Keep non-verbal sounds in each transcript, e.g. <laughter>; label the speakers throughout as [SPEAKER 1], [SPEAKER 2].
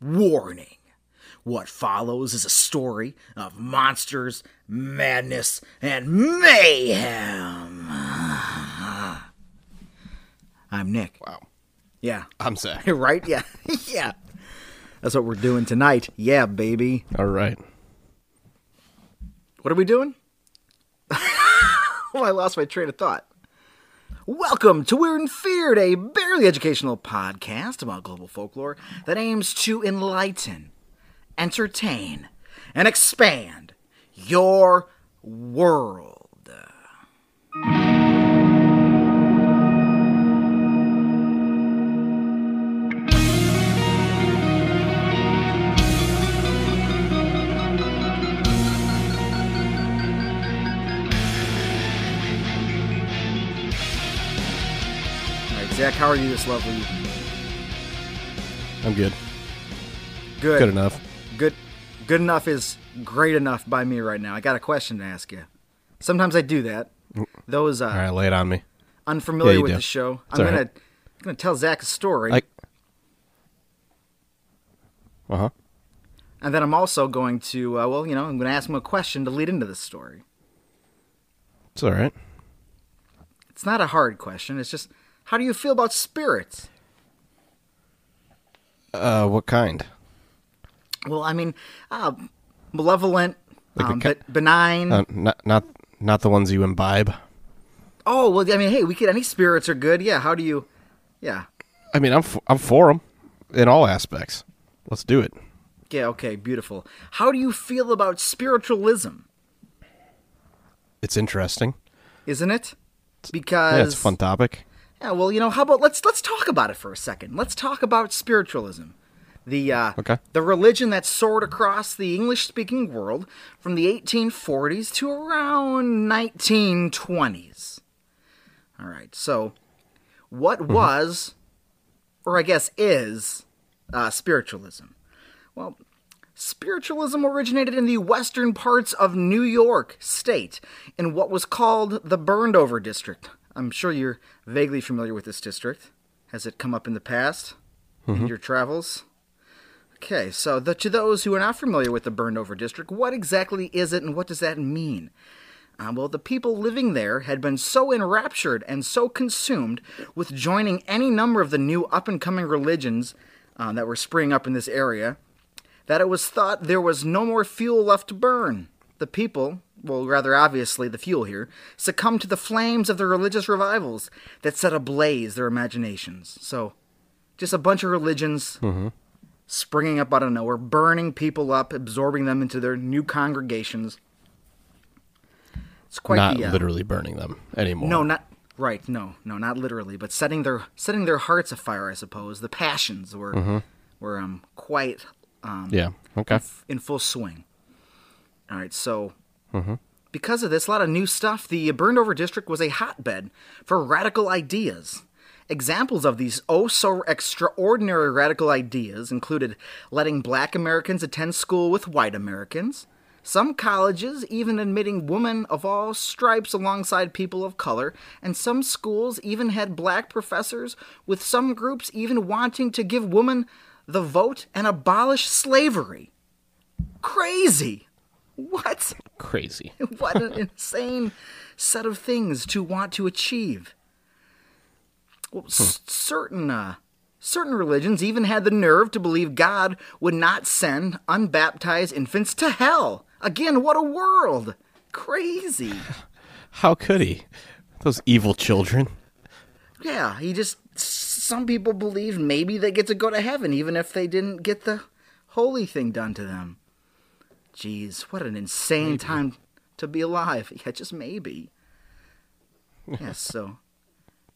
[SPEAKER 1] Warning. What follows is a story of monsters, madness, and mayhem. <sighs> I'm Nick.
[SPEAKER 2] Wow.
[SPEAKER 1] Yeah.
[SPEAKER 2] I'm Zach. <laughs>
[SPEAKER 1] right? Yeah. <laughs> yeah. That's what we're doing tonight. Yeah, baby.
[SPEAKER 2] All right.
[SPEAKER 1] What are we doing? <laughs> oh, I lost my train of thought. Welcome to Weird and Feared, a barely educational podcast about global folklore that aims to enlighten, entertain, and expand your world. Zach, how are you this lovely evening?
[SPEAKER 2] I'm good.
[SPEAKER 1] Good.
[SPEAKER 2] Good enough.
[SPEAKER 1] Good good enough is great enough by me right now. I got a question to ask you. Sometimes I do that. Those uh,
[SPEAKER 2] All right, lay it on me.
[SPEAKER 1] unfamiliar
[SPEAKER 2] Yeah,
[SPEAKER 1] with
[SPEAKER 2] do.
[SPEAKER 1] the show,
[SPEAKER 2] It's
[SPEAKER 1] I'm gonna
[SPEAKER 2] right.
[SPEAKER 1] gonna tell Zach a story,
[SPEAKER 2] Like. Uh huh.
[SPEAKER 1] and then I'm also going to uh, well, you know, I'm gonna ask him a question to lead into the story.
[SPEAKER 2] It's all right.
[SPEAKER 1] It's not a hard question. It's just how do you feel about spirits?
[SPEAKER 2] Uh, what kind?
[SPEAKER 1] Well, I mean, uh, malevolent,
[SPEAKER 2] Like
[SPEAKER 1] um,
[SPEAKER 2] ca-
[SPEAKER 1] be- benign.
[SPEAKER 2] Uh, not not not the ones you imbibe.
[SPEAKER 1] oh, well, I mean, hey, we could any spirits are good. Yeah. How do you? Yeah.
[SPEAKER 2] I mean, I'm f- I'm for them in all aspects. Let's do it.
[SPEAKER 1] Yeah. Okay. Beautiful. How do you feel about spiritualism?
[SPEAKER 2] It's interesting.
[SPEAKER 1] Isn't it? Because
[SPEAKER 2] Yeah, it's a fun topic.
[SPEAKER 1] Yeah, well, you know, how about let's let's talk about it for a second. Let's talk about spiritualism, the uh,
[SPEAKER 2] Okay.
[SPEAKER 1] the religion that soared across the English-speaking world from the 1840s to around 1920s. All right, so what was, or I guess is, uh, spiritualism? Well, Spiritualism originated in the western parts of New York State in what was called the Burned Over District. I'm sure you're vaguely familiar with this district. Has it come up in the past in your travels? Okay, so the, to those who are not familiar with the Burned Over District, what exactly is it and what does that mean? Uh, well, the people living there had been so enraptured and so consumed with joining any number of the new up and coming religions uh, that were springing up in this area that it was thought there was no more fuel left to burn. The people, well, rather obviously the fuel here, succumbed to the flames of the religious revivals that set ablaze their imaginations. So, just a bunch of religions springing up out of nowhere, burning people up, absorbing them into their new congregations. It's quite
[SPEAKER 2] not
[SPEAKER 1] the uh,
[SPEAKER 2] literally burning them anymore.
[SPEAKER 1] no, not right. No, no, not literally, but setting their setting their hearts afire. I suppose the passions were were um quite um
[SPEAKER 2] Yeah. Okay.
[SPEAKER 1] in full swing. All right, so because of this, a lot of new stuff. The burned over district was a hotbed for radical ideas. Examples of these oh so extraordinary radical ideas included letting black Americans attend school with white Americans, some colleges even admitting women of all stripes alongside people of color, and some schools even had black professors, with some groups even wanting to give women the vote and abolish slavery. Crazy! What?
[SPEAKER 2] Crazy. <laughs>
[SPEAKER 1] What an insane set of things to want to achieve. Well, s- certain uh, certain religions even had the nerve to believe God would not send unbaptized infants to hell. Again, what a world! Crazy. <laughs>
[SPEAKER 2] How could he? Those evil children.
[SPEAKER 1] Yeah, he just. Some people believe maybe they get to go to heaven even if they didn't get the holy thing done to them. Jeez, what an insane time to be alive. Yeah, just maybe. <laughs> yes, so.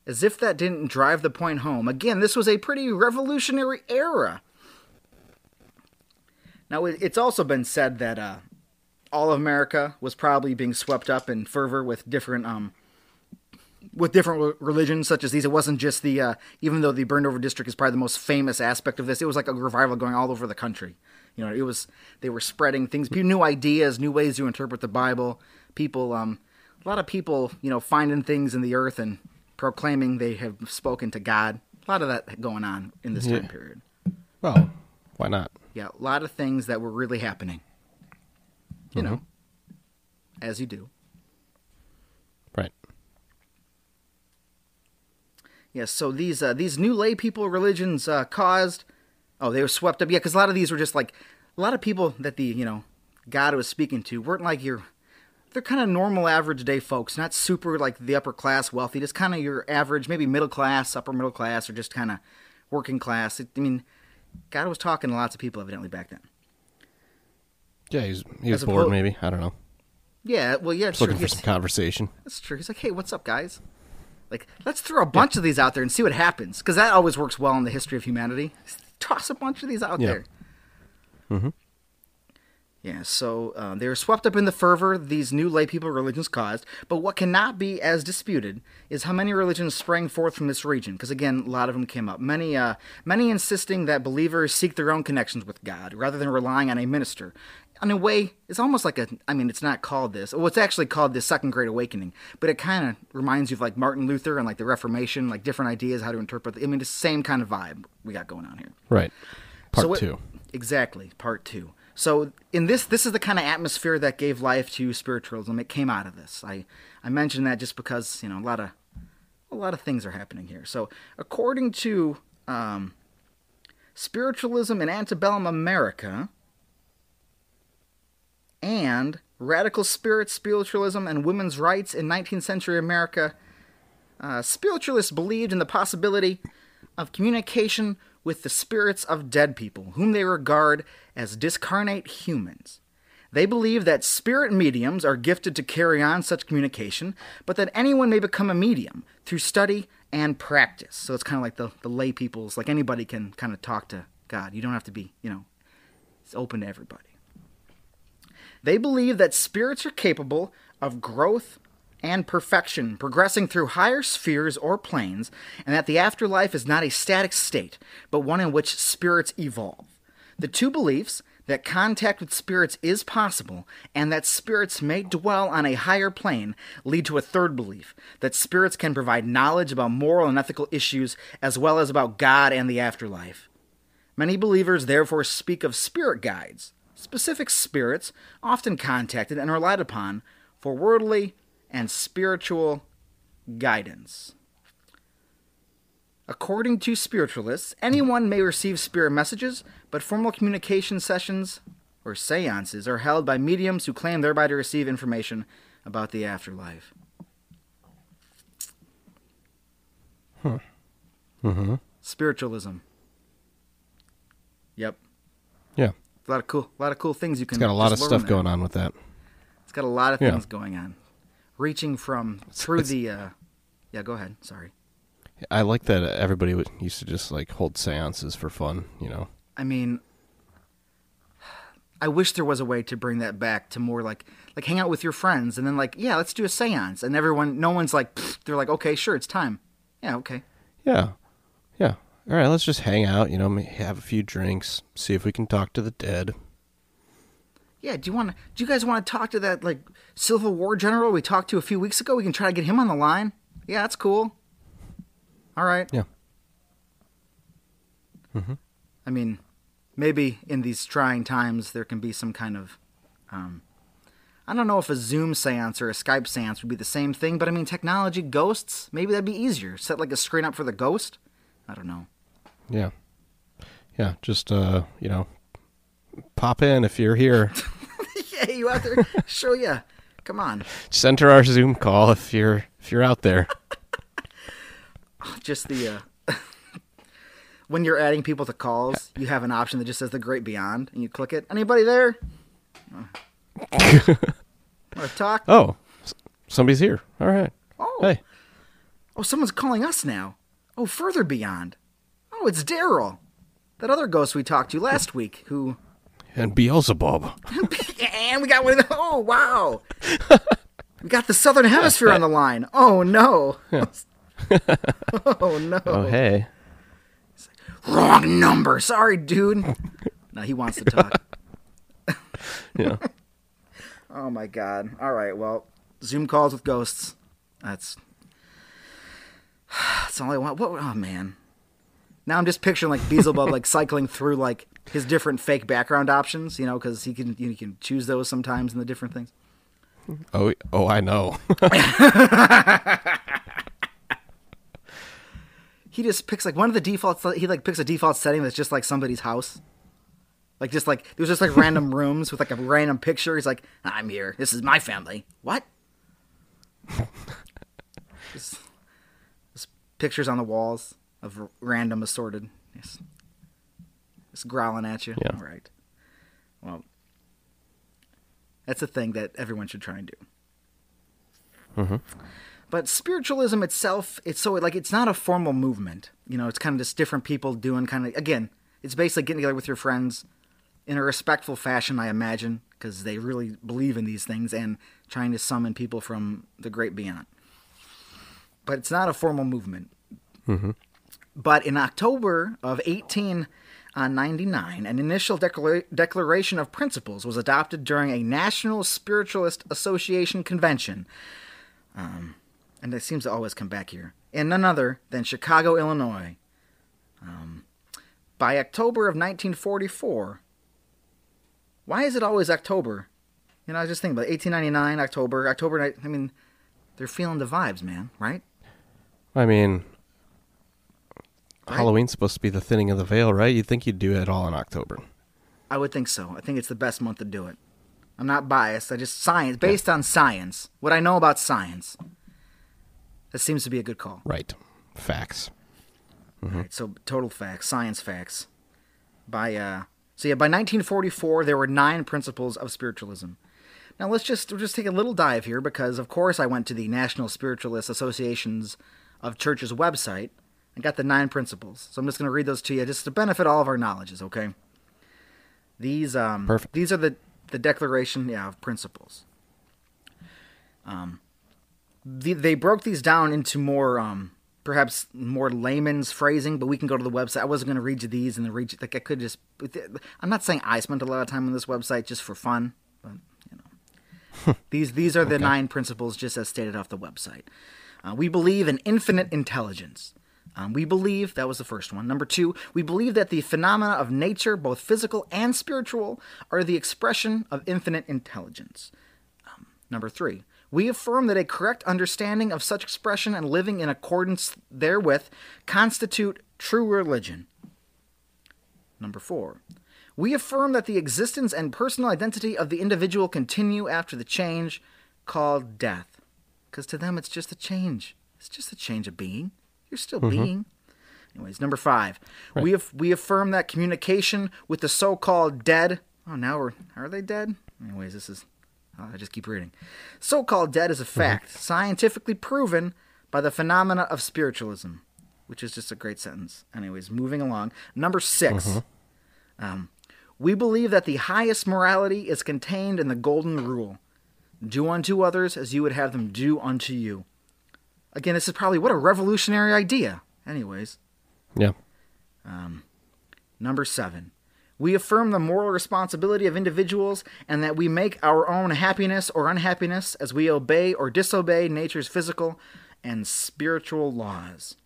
[SPEAKER 1] As if that didn't drive the point home, again, this was a pretty revolutionary era. Now, it's also been said that uh, all of America was probably being swept up in fervor with different um, with different religions such as these. It wasn't just the, uh, even though the burned over district is probably the most famous aspect of this, it was like a revival going all over the country. You know, it was, they were spreading things, new ideas, new ways to interpret the Bible. People, um, a lot of people, you know, finding things in the earth and proclaiming they have spoken to God. A lot of that going on in this time period.
[SPEAKER 2] Well, Why not?
[SPEAKER 1] Yeah, a lot of things that were really happening. You know, as you do.
[SPEAKER 2] Right.
[SPEAKER 1] Yes, so these uh, these new lay people religions uh, caused. Oh, they were swept up. Yeah, because a lot of these were just like a lot of people that the you know God was speaking to weren't like your. They're kind of normal, average day folks, not super like the upper class, wealthy. Just kind of your average, maybe middle class, upper middle class, or just kind of working class. I mean, God was talking to lots of people evidently back then.
[SPEAKER 2] Yeah, he's he was bored.
[SPEAKER 1] oppo-
[SPEAKER 2] Maybe I don't know.
[SPEAKER 1] Yeah, well, yeah,
[SPEAKER 2] Just looking for some conversation.
[SPEAKER 1] that's true. He's like, hey, what's up, guys? Like, let's throw a bunch of these out there and see what happens, because that always works well in the history of humanity. Toss a bunch of these out there.
[SPEAKER 2] Yeah.
[SPEAKER 1] there. Yeah, so uh, they were swept up in the fervor these new lay people religions caused. But what cannot be as disputed is how many religions sprang forth from this region. Because again, a lot of them came up. Many, uh, many insisting that believers seek their own connections with God rather than relying on a minister. In a way, it's almost like a. I mean, it's not called this. Well, it's actually called the Second Great Awakening. But it kind of reminds you of like Martin Luther and like the Reformation, like different ideas how to interpret. The, I mean, it's the same kind of vibe we got going on here.
[SPEAKER 2] Right. Part
[SPEAKER 1] So
[SPEAKER 2] two.
[SPEAKER 1] Exactly, part two. So in this, this is the kind of atmosphere that gave life to spiritualism. It came out of this. I I mentioned that just because you know a lot of a lot of things are happening here. So according to um, spiritualism in antebellum America and radical spirit spiritualism and women's rights in 19th century America, uh, spiritualists believed in the possibility of communication with the spirits of dead people, whom they regard as discarnate humans. They believe that spirit mediums are gifted to carry on such communication, but that anyone may become a medium through study and practice. So it's kind of like the, the lay people's, like anybody can kind of talk to God. You don't have to be, you know, it's open to everybody. They believe that spirits are capable of growth and perfection, progressing through higher spheres or planes, and that the afterlife is not a static state, but one in which spirits evolve. The two beliefs that contact with spirits is possible and that spirits may dwell on a higher plane lead to a third belief that spirits can provide knowledge about moral and ethical issues as well as about God and the afterlife. Many believers therefore speak of spirit guides, specific spirits often contacted and relied upon for worldly and spiritual guidance. According to spiritualists, anyone may receive spirit messages, but formal communication sessions or seances are held by mediums who claim thereby to receive information about the afterlife. Huh.
[SPEAKER 2] Mm-hmm.
[SPEAKER 1] Spiritualism. Yep. A lot of cool, a lot of cool things you can.
[SPEAKER 2] It's got a lot of stuff going on with that.
[SPEAKER 1] It's got a lot of
[SPEAKER 2] Yeah.
[SPEAKER 1] things going on, reaching from through
[SPEAKER 2] it's-
[SPEAKER 1] the. Uh, yeah, go ahead. Sorry.
[SPEAKER 2] I like that everybody would, used to just like hold seances for fun. You know.
[SPEAKER 1] I mean, I wish there was a way to bring that back to more like like hang out with your friends and then like yeah, let's do a séance and everyone, no one's like they're like okay, sure, it's time. Yeah, okay.
[SPEAKER 2] Yeah. Yeah. All right. Let's just hang out. You know, have a few drinks. See if we can talk to the dead.
[SPEAKER 1] Yeah, do you want to? Do you guys want to talk to that like Civil War general we talked to a few weeks ago? We can try to get him on the line. Yeah, that's cool. All right.
[SPEAKER 2] Yeah. Mhm.
[SPEAKER 1] I mean, maybe in these trying times there can be some kind of, um, I don't know if a Zoom seance or a Skype seance would be the same thing, but I mean, technology, ghosts, maybe that'd be easier. Set like a screen up for the ghost. I don't know.
[SPEAKER 2] Yeah. Yeah. Just uh, you know, pop in if you're here. <laughs>
[SPEAKER 1] yeah, you out there? <laughs> Show ya. Come on.
[SPEAKER 2] just enter our Zoom call if you're if you're out there. <laughs>
[SPEAKER 1] Just the. Uh, when you're adding people to calls, you have an option that just says the Great Beyond, and you click it. Anybody there? Want to talk?
[SPEAKER 2] Oh, somebody's here. All right.
[SPEAKER 1] Oh.
[SPEAKER 2] Hey.
[SPEAKER 1] Oh, someone's calling us now. Oh, further beyond. Oh, it's Daryl. That other ghost we talked to last week who.
[SPEAKER 2] And Beelzebub. <laughs>
[SPEAKER 1] and we got one of the. Oh, wow. we got the Southern Hemisphere on the line. Oh, no. <laughs> oh, no.
[SPEAKER 2] Oh, hey.
[SPEAKER 1] Wrong number. Sorry, dude. no, he wants to talk. <laughs>
[SPEAKER 2] Yeah.
[SPEAKER 1] Oh, my God. All right, well, Zoom calls with ghosts. That's. <sighs> That's all I want. What? Oh, man. Now I'm just picturing like Beelzebub like <laughs> cycling through like his different fake background options, you know, because he can you can choose those sometimes in the different things.
[SPEAKER 2] Oh, oh, I know. <laughs>
[SPEAKER 1] he just picks like one of the defaults. He like picks a default setting that's just like somebody's house. Like just like there's just like random <laughs> rooms with like a random picture. He's like, I'm here. This is my family. What? just, just pictures on the walls of random assorted. Yes. Just growling at you.
[SPEAKER 2] Yeah.
[SPEAKER 1] Right. Well, that's a thing that everyone should try and do.
[SPEAKER 2] hmm
[SPEAKER 1] But spiritualism itself, it's so like it's not a formal movement. You know, it's kind of just different people doing kind of again, it's basically getting together with your friends in a respectful fashion, I imagine, because they really believe in these things and trying to summon people from the great beyond. But it's not a formal movement.
[SPEAKER 2] hmm
[SPEAKER 1] But in October of 1899, an initial declara- declaration of principles was adopted during a National Spiritualist Association convention. Um, and it seems to always come back here. In none other than Chicago, Illinois. Um, by October of 1944. Why is it always October? You know, I was just thinking about 1899, October, October. I mean, they're feeling the vibes, man, right?
[SPEAKER 2] I mean. Halloween's supposed to be the thinning of the veil, right? You'd think you'd do it all in October.
[SPEAKER 1] I would think so. I think it's the best month to do it. I'm not biased. I just science based on science. What I know about science. That seems to be a good call.
[SPEAKER 2] Right. Facts.
[SPEAKER 1] Right, so total facts, science facts. By uh so yeah, by 1944 there were 9 principles of spiritualism. Now let's just we'll just take a little dive here because of course I went to the National Spiritualist Associations of Churches website and got the 9 principles. So I'm just going to read those to you just to benefit all of our knowledges, okay? These um
[SPEAKER 2] Perfect.
[SPEAKER 1] these are the the declaration yeah of principles. Um the, they broke these down into more um perhaps more layman's phrasing, but we can go to the website. I wasn't going to read you these and then read you, like I could just. I'm not saying I spent a lot of time on this website just for fun, but you know, <laughs> these these are the nine principles just as stated off the website. Uh, we believe in infinite intelligence. Um, we believe that was the first one. Number two, we believe that the phenomena of nature, both physical and spiritual, are the expression of infinite intelligence. Um, number three, we affirm that a correct understanding of such expression and living in accordance therewith constitute true religion. Number four, we affirm that the existence and personal identity of the individual continue after the change called death. Because to them, it's just a change. It's just a change of being. You're still mm-hmm. being. Anyways, number five, we af- we affirm that communication with the so-called dead. Oh, now we're are they dead? Anyways, this is. oh, I just keep reading. So-called dead is a mm-hmm. fact, scientifically proven by the phenomena of spiritualism, which is just a great sentence. Anyways, moving along. Number 6 mm-hmm. Um, we believe that the highest morality is contained in the golden rule: do unto others as you would have them do unto you. Again, this is probably what a revolutionary idea. Anyways.
[SPEAKER 2] Yeah.
[SPEAKER 1] Um, number seven, we affirm the moral responsibility of individuals and that we make our own happiness or unhappiness as we obey or disobey nature's physical and spiritual laws.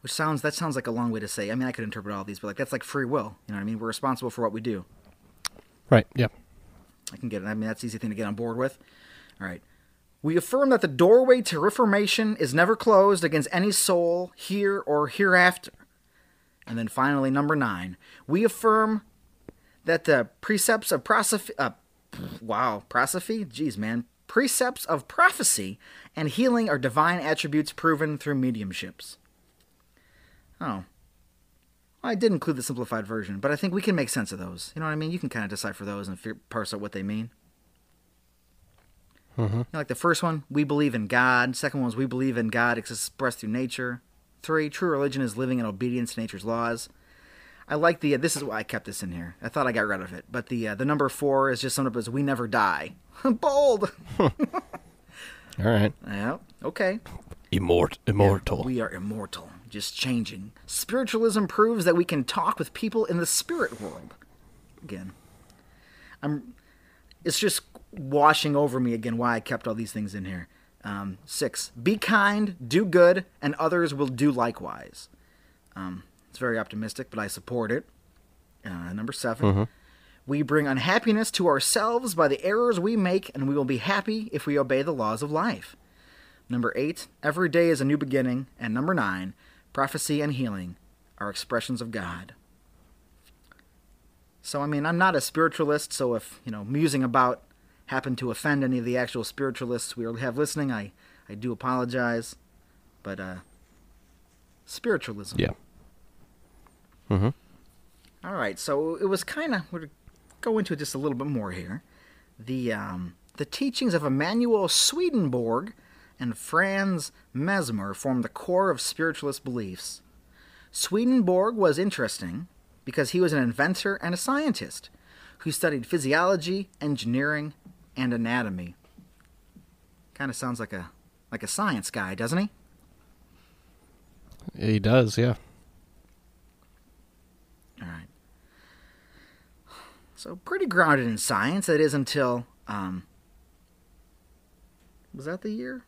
[SPEAKER 1] Which sounds that sounds like a long way to say. I mean, I could interpret all these, but like that's like free will. You know what I mean? We're responsible for what we do.
[SPEAKER 2] Right. Yep.
[SPEAKER 1] I can get it. I mean, that's an easy thing to get on board with. All right. We affirm that the doorway to reformation is never closed against any soul here or hereafter. And then finally, number nine, we affirm that the precepts of prosophy, uh, wow, prosophy? Jeez, man. Precepts of prophecy and healing are divine attributes proven through mediumships. Oh. Well, I did include the simplified version, but I think we can make sense of those. You know what I mean? You can kind of decipher those and parse out what they mean.
[SPEAKER 2] Mhm.
[SPEAKER 1] You know, like the first one, we believe in God. Second one is we believe in God exists expressed through nature. Three, true religion is living in obedience to nature's laws. I like the. Uh, this is why I kept this in here. I thought I got rid of it, but the uh, the number four is just summed up as "We never die." <laughs> Bold. <laughs>
[SPEAKER 2] All right.
[SPEAKER 1] yeah. Okay.
[SPEAKER 2] Immort- immortal.
[SPEAKER 1] We are immortal, just changing. Spiritualism proves that we can talk with people in the spirit world. Again, I'm. It's just washing over me again why I kept all these things in here. Um, six, be kind, do good, and others will do likewise. Um, it's very optimistic, but I support it. Uh, number 7 We bring unhappiness to ourselves by the errors we make, and we will be happy if we obey the laws of life. Number eight, every day is a new beginning. And number nine, prophecy and healing are expressions of God. So, I mean, I'm not a spiritualist, so if, you know, musing about happen to offend any of the actual spiritualists we have listening, I, I do apologize. But, uh, spiritualism.
[SPEAKER 2] Yeah. Mm-hmm.
[SPEAKER 1] All right, so it was kind of we're go into it just a little bit more here. The um, the teachings of Emanuel Swedenborg and Franz Mesmer form the core of spiritualist beliefs. Swedenborg was interesting because he was an inventor and a scientist who studied physiology, engineering, and anatomy. Kind of sounds like a like a science guy, doesn't he?
[SPEAKER 2] He does, yeah.
[SPEAKER 1] All right. So pretty grounded in science. That is until um, was that the year?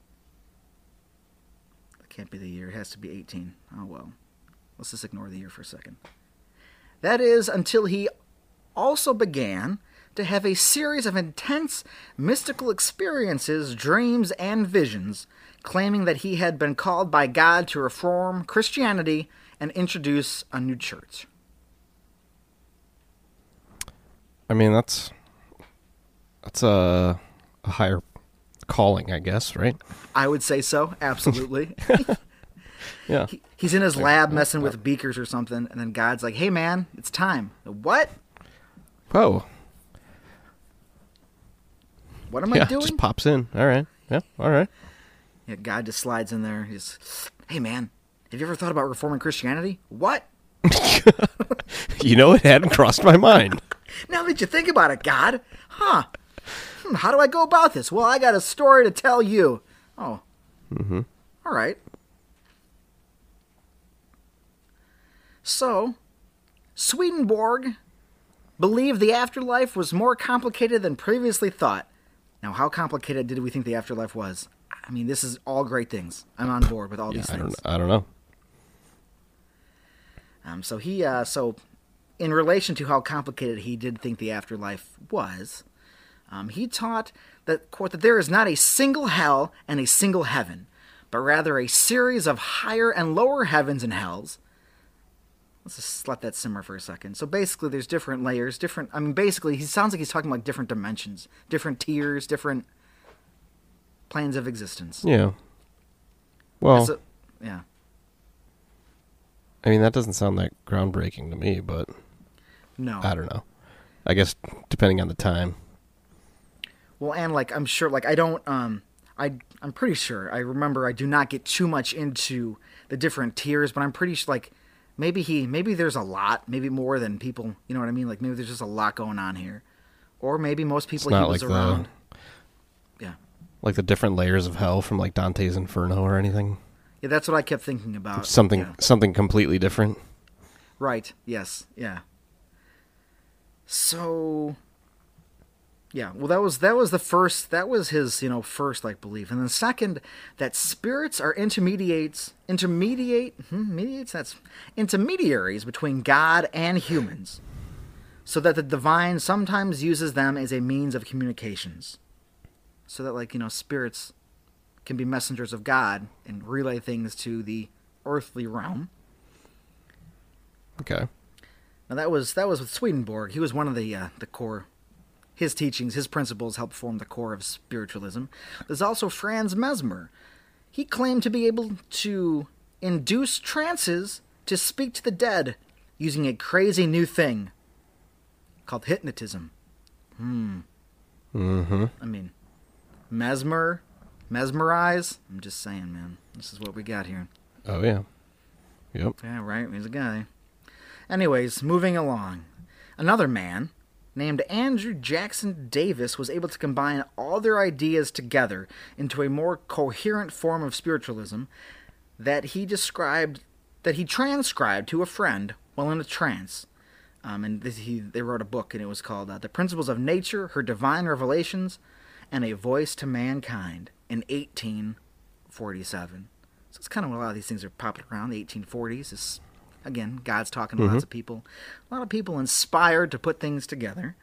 [SPEAKER 1] That can't be the year. It has to be 18. Oh well. Let's just ignore the year for a second. That is until he also began to have a series of intense mystical experiences, dreams, and visions, claiming that he had been called by God to reform Christianity and introduce a new church.
[SPEAKER 2] I mean, that's that's a, a higher calling, I guess, right?
[SPEAKER 1] I would say so, absolutely. <laughs> <laughs>
[SPEAKER 2] Yeah.
[SPEAKER 1] He- He's in his lab messing with beakers or something, and then God's like, "Hey, man, it's time." What?
[SPEAKER 2] Whoa.
[SPEAKER 1] What am I doing?
[SPEAKER 2] just pops in. All right. Yeah. All right.
[SPEAKER 1] Yeah, God just slides in there. He's, "Hey, man, have you ever thought about reforming Christianity?" What? <laughs>
[SPEAKER 2] You know, it hadn't crossed my mind. <laughs>
[SPEAKER 1] Now that you think about it, God, huh? Hmm, how do I go about this? Well, I got a story to tell you. Oh. Mm-hmm. All right. So, Swedenborg believed the afterlife was more complicated than previously thought. Now, how complicated did we think the afterlife was? I mean, this is all great things. I'm on board with all
[SPEAKER 2] Yeah,
[SPEAKER 1] these
[SPEAKER 2] I
[SPEAKER 1] things.
[SPEAKER 2] don't. I don't know.
[SPEAKER 1] Um, so he, uh, so in relation to how complicated he did think the afterlife was, um, he taught that quote that there is not a single hell and a single heaven, but rather a series of higher and lower heavens and hells. Let's just let that simmer for a second. So basically, there's different layers, different. I mean, basically, he sounds like he's talking about different dimensions, different tiers, different planes of existence.
[SPEAKER 2] Yeah. Well,
[SPEAKER 1] So- yeah.
[SPEAKER 2] I mean, that doesn't sound that groundbreaking to me, but
[SPEAKER 1] No.
[SPEAKER 2] I don't know. I guess depending on the time.
[SPEAKER 1] Well, and like I'm sure, like I don't, um, I I'm pretty sure. I remember I do not get too much into the different tiers, but I'm pretty sure like maybe he maybe there's a lot, maybe more than people. You know what I mean? Like maybe there's just a lot going on here, or maybe most people
[SPEAKER 2] It's not
[SPEAKER 1] he was
[SPEAKER 2] like
[SPEAKER 1] around.
[SPEAKER 2] the
[SPEAKER 1] Yeah,
[SPEAKER 2] like the different layers of hell from like Dante's Inferno or anything.
[SPEAKER 1] yeah, that's what I kept thinking about.
[SPEAKER 2] Something
[SPEAKER 1] Yeah.
[SPEAKER 2] something completely different.
[SPEAKER 1] Right. Yes. Yeah. So yeah, well that was that was the first that was his, you know, first like belief. And then second that spirits are intermediates intermediate hmm, mediates that's intermediaries between God and humans. So that the divine sometimes uses them as a means of communications. So that like, you know, spirits can be messengers of God and relay things to the earthly realm.
[SPEAKER 2] Okay.
[SPEAKER 1] Now that was that was with Swedenborg. He was one of the uh, the core. His teachings, his principles helped form the core of spiritualism. There's also Franz Mesmer. He claimed to be able to induce trances to speak to the dead using a crazy new thing called hypnotism. Hmm.
[SPEAKER 2] Mm-hmm.
[SPEAKER 1] I mean, mesmer, mesmerize. I'm just saying, man. This is what we got here.
[SPEAKER 2] Oh yeah. Yep.
[SPEAKER 1] Yeah, right. He's a guy. Anyways, moving along. Another man named Andrew Jackson Davis was able to combine all their ideas together into a more coherent form of spiritualism that he described that he transcribed to a friend while in a trance. Um, and this, he, they wrote a book, and it was called uh, "The Principles of Nature: Her Divine Revelations and a Voice to Mankind" in 1847. So it's kind of when a lot of these things are popping around. The 1840s is Again, God's talking to lots of people. A lot of people inspired to put things together.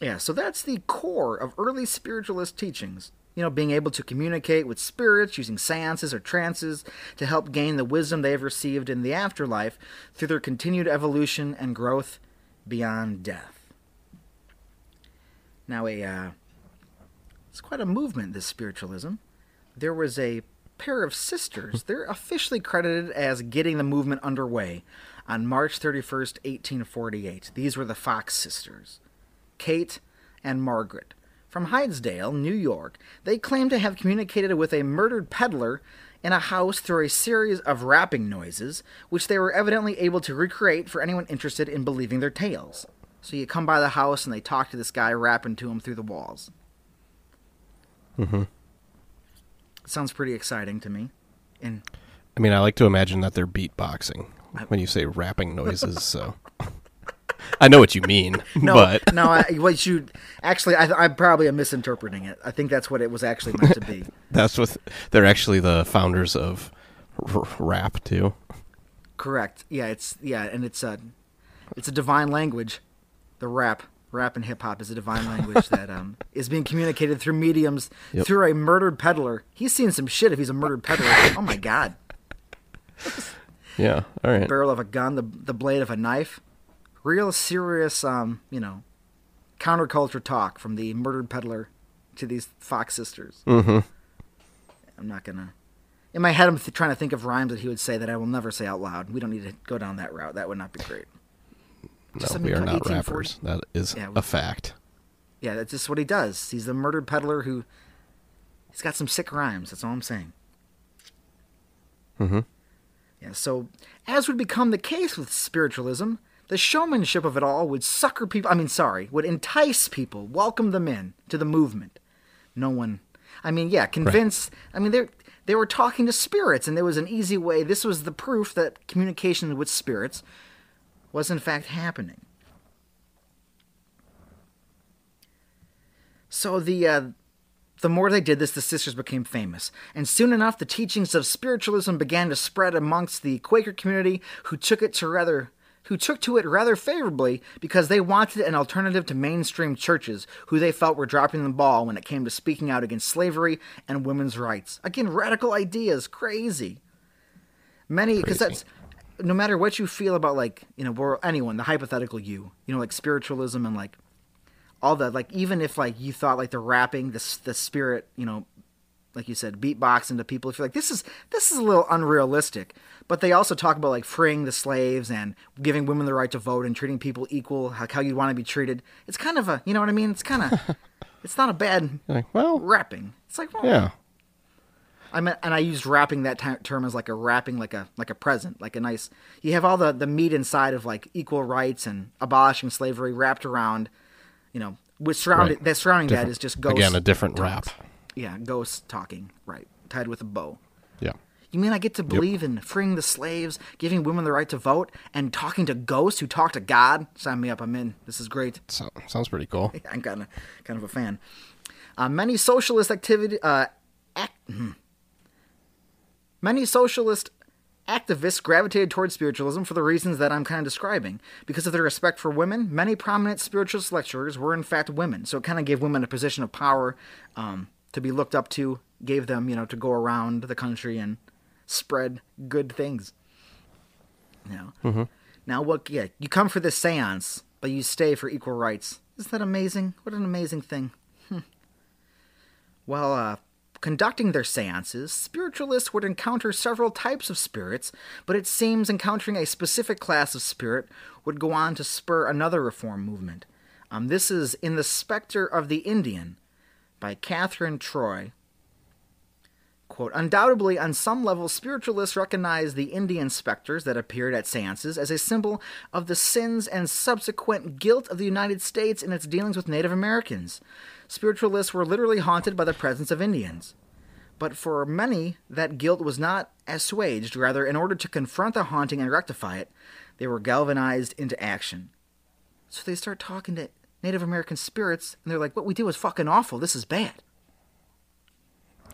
[SPEAKER 1] Yeah, so that's the core of early spiritualist teachings. You know, being able to communicate with spirits using seances or trances to help gain the wisdom they have received in the afterlife through their continued evolution and growth beyond death. Now, a uh, it's quite a movement. This spiritualism. There was a pair of sisters. They're officially credited as getting the movement underway on March 31st, 1848. These were the Fox sisters, Kate and Margaret. From Hydesdale, New York, they claim to have communicated with a murdered peddler in a house through a series of rapping noises, which they were evidently able to recreate for anyone interested in believing their tales. So you come by the house and they talk to this guy rapping to him through the walls.
[SPEAKER 2] Mm-hmm.
[SPEAKER 1] Sounds pretty exciting to me. And
[SPEAKER 2] I mean, I like to imagine that they're beatboxing when you say rapping noises. So <laughs> I know what you mean, <laughs>
[SPEAKER 1] no,
[SPEAKER 2] but
[SPEAKER 1] no, I, what you actually, I, I'm probably misinterpreting it. I think that's what it was actually meant to be. <laughs>
[SPEAKER 2] that's what they're actually the founders of r- rap too.
[SPEAKER 1] Correct. Yeah, it's yeah, and it's a, it's a divine language. The rap, rap and hip hop is a divine language that um, <laughs> is being communicated through mediums
[SPEAKER 2] Yep.
[SPEAKER 1] through a murdered peddler. He's seen some shit if he's a murdered peddler. oh my god! <laughs>
[SPEAKER 2] Yeah. All right.
[SPEAKER 1] barrel of a gun, the the blade of a knife. Real serious, um, you know, counterculture talk from the murdered peddler to these Fox sisters.
[SPEAKER 2] Mm-hmm.
[SPEAKER 1] I'm not gonna. In my head, I'm th- trying to think of rhymes that he would say that I will never say out loud. We don't need to go down that route. That would not be great.
[SPEAKER 2] No, we are not rappers. That is
[SPEAKER 1] Yeah, we-
[SPEAKER 2] a fact.
[SPEAKER 1] Yeah, that's just what he does. He's the murdered peddler who. He's got some sick rhymes. That's all I'm saying.
[SPEAKER 2] Mm-hmm.
[SPEAKER 1] Yeah, so as would become the case with spiritualism, the showmanship of it all would sucker people. I mean, sorry, would entice people, welcome them in to the movement. No one. I mean, yeah, convince. I mean, they they were talking to spirits, and there was an easy way. This was the proof that communication with spirits was in fact happening. So the uh, the more they did this, the sisters became famous, and soon enough, the teachings of spiritualism began to spread amongst the Quaker community, who took it to rather who took to it rather favorably because they wanted an alternative to mainstream churches, who they felt were dropping the ball when it came to speaking out against slavery and women's rights. Again, radical ideas, crazy. Many, because that's no matter what you feel about like you know, or anyone, the hypothetical you, you know, like spiritualism and like all that like even if like you thought like the rapping the the spirit you know like you said beatboxing to people if you're like this is this is a little unrealistic. But they also talk about like freeing the slaves and giving women the right to vote and treating people equal how, how you want to be treated. It's kind of a you know what i mean? It's kind of <laughs> it's not a bad
[SPEAKER 2] like, well,
[SPEAKER 1] rapping. It's like well,
[SPEAKER 2] yeah.
[SPEAKER 1] I and I used wrapping that ti- term as like a wrapping, like a like a present, like a nice. You have all the the meat inside of like equal rights and abolishing slavery wrapped around, you know, with surrounding
[SPEAKER 2] Right.
[SPEAKER 1] that surrounding that
[SPEAKER 2] Different-
[SPEAKER 1] is just ghosts.
[SPEAKER 2] Again, a different
[SPEAKER 1] talks.
[SPEAKER 2] rap.
[SPEAKER 1] Yeah, ghosts talking, right, tied with a bow.
[SPEAKER 2] Yeah.
[SPEAKER 1] You mean I get to believe in freeing the slaves, giving women the right to vote, and talking to ghosts who talk to God? Sign me up. I'm in. This is great.
[SPEAKER 2] So, sounds pretty cool. <laughs>
[SPEAKER 1] I'm kind of kind of a fan. Uh, many socialist activity, uh, act, hmm. Many socialist activists gravitated towards spiritualism for the reasons that I'm kind of describing. Because of their respect for women, many prominent spiritualist lecturers were in fact women, so it kind of gave women a position of power um, to be looked up to. Gave them, you know, to go around the country and spread good things. You know. Now, what? Yeah, you come for this séance, but you stay for equal rights. Isn't that amazing? What an amazing thing. well, uh, conducting their séances, spiritualists would encounter several types of spirits, but it seems encountering a specific class of spirit would go on to spur another reform movement. Um, this is In the Spectre of the Indian by Kathryn Troy. Quote, Undoubtedly, on some level, spiritualists recognize the Indian specters that appeared at seances as a symbol of the sins and subsequent guilt of the United States in its dealings with Native Americans. Spiritualists were literally haunted by the presence of Indians. But for many, that guilt was not assuaged. Rather, in order to confront the haunting and rectify it, they were galvanized into action. So they start talking to Native American spirits, and they're like, What we do is fucking awful. This is bad.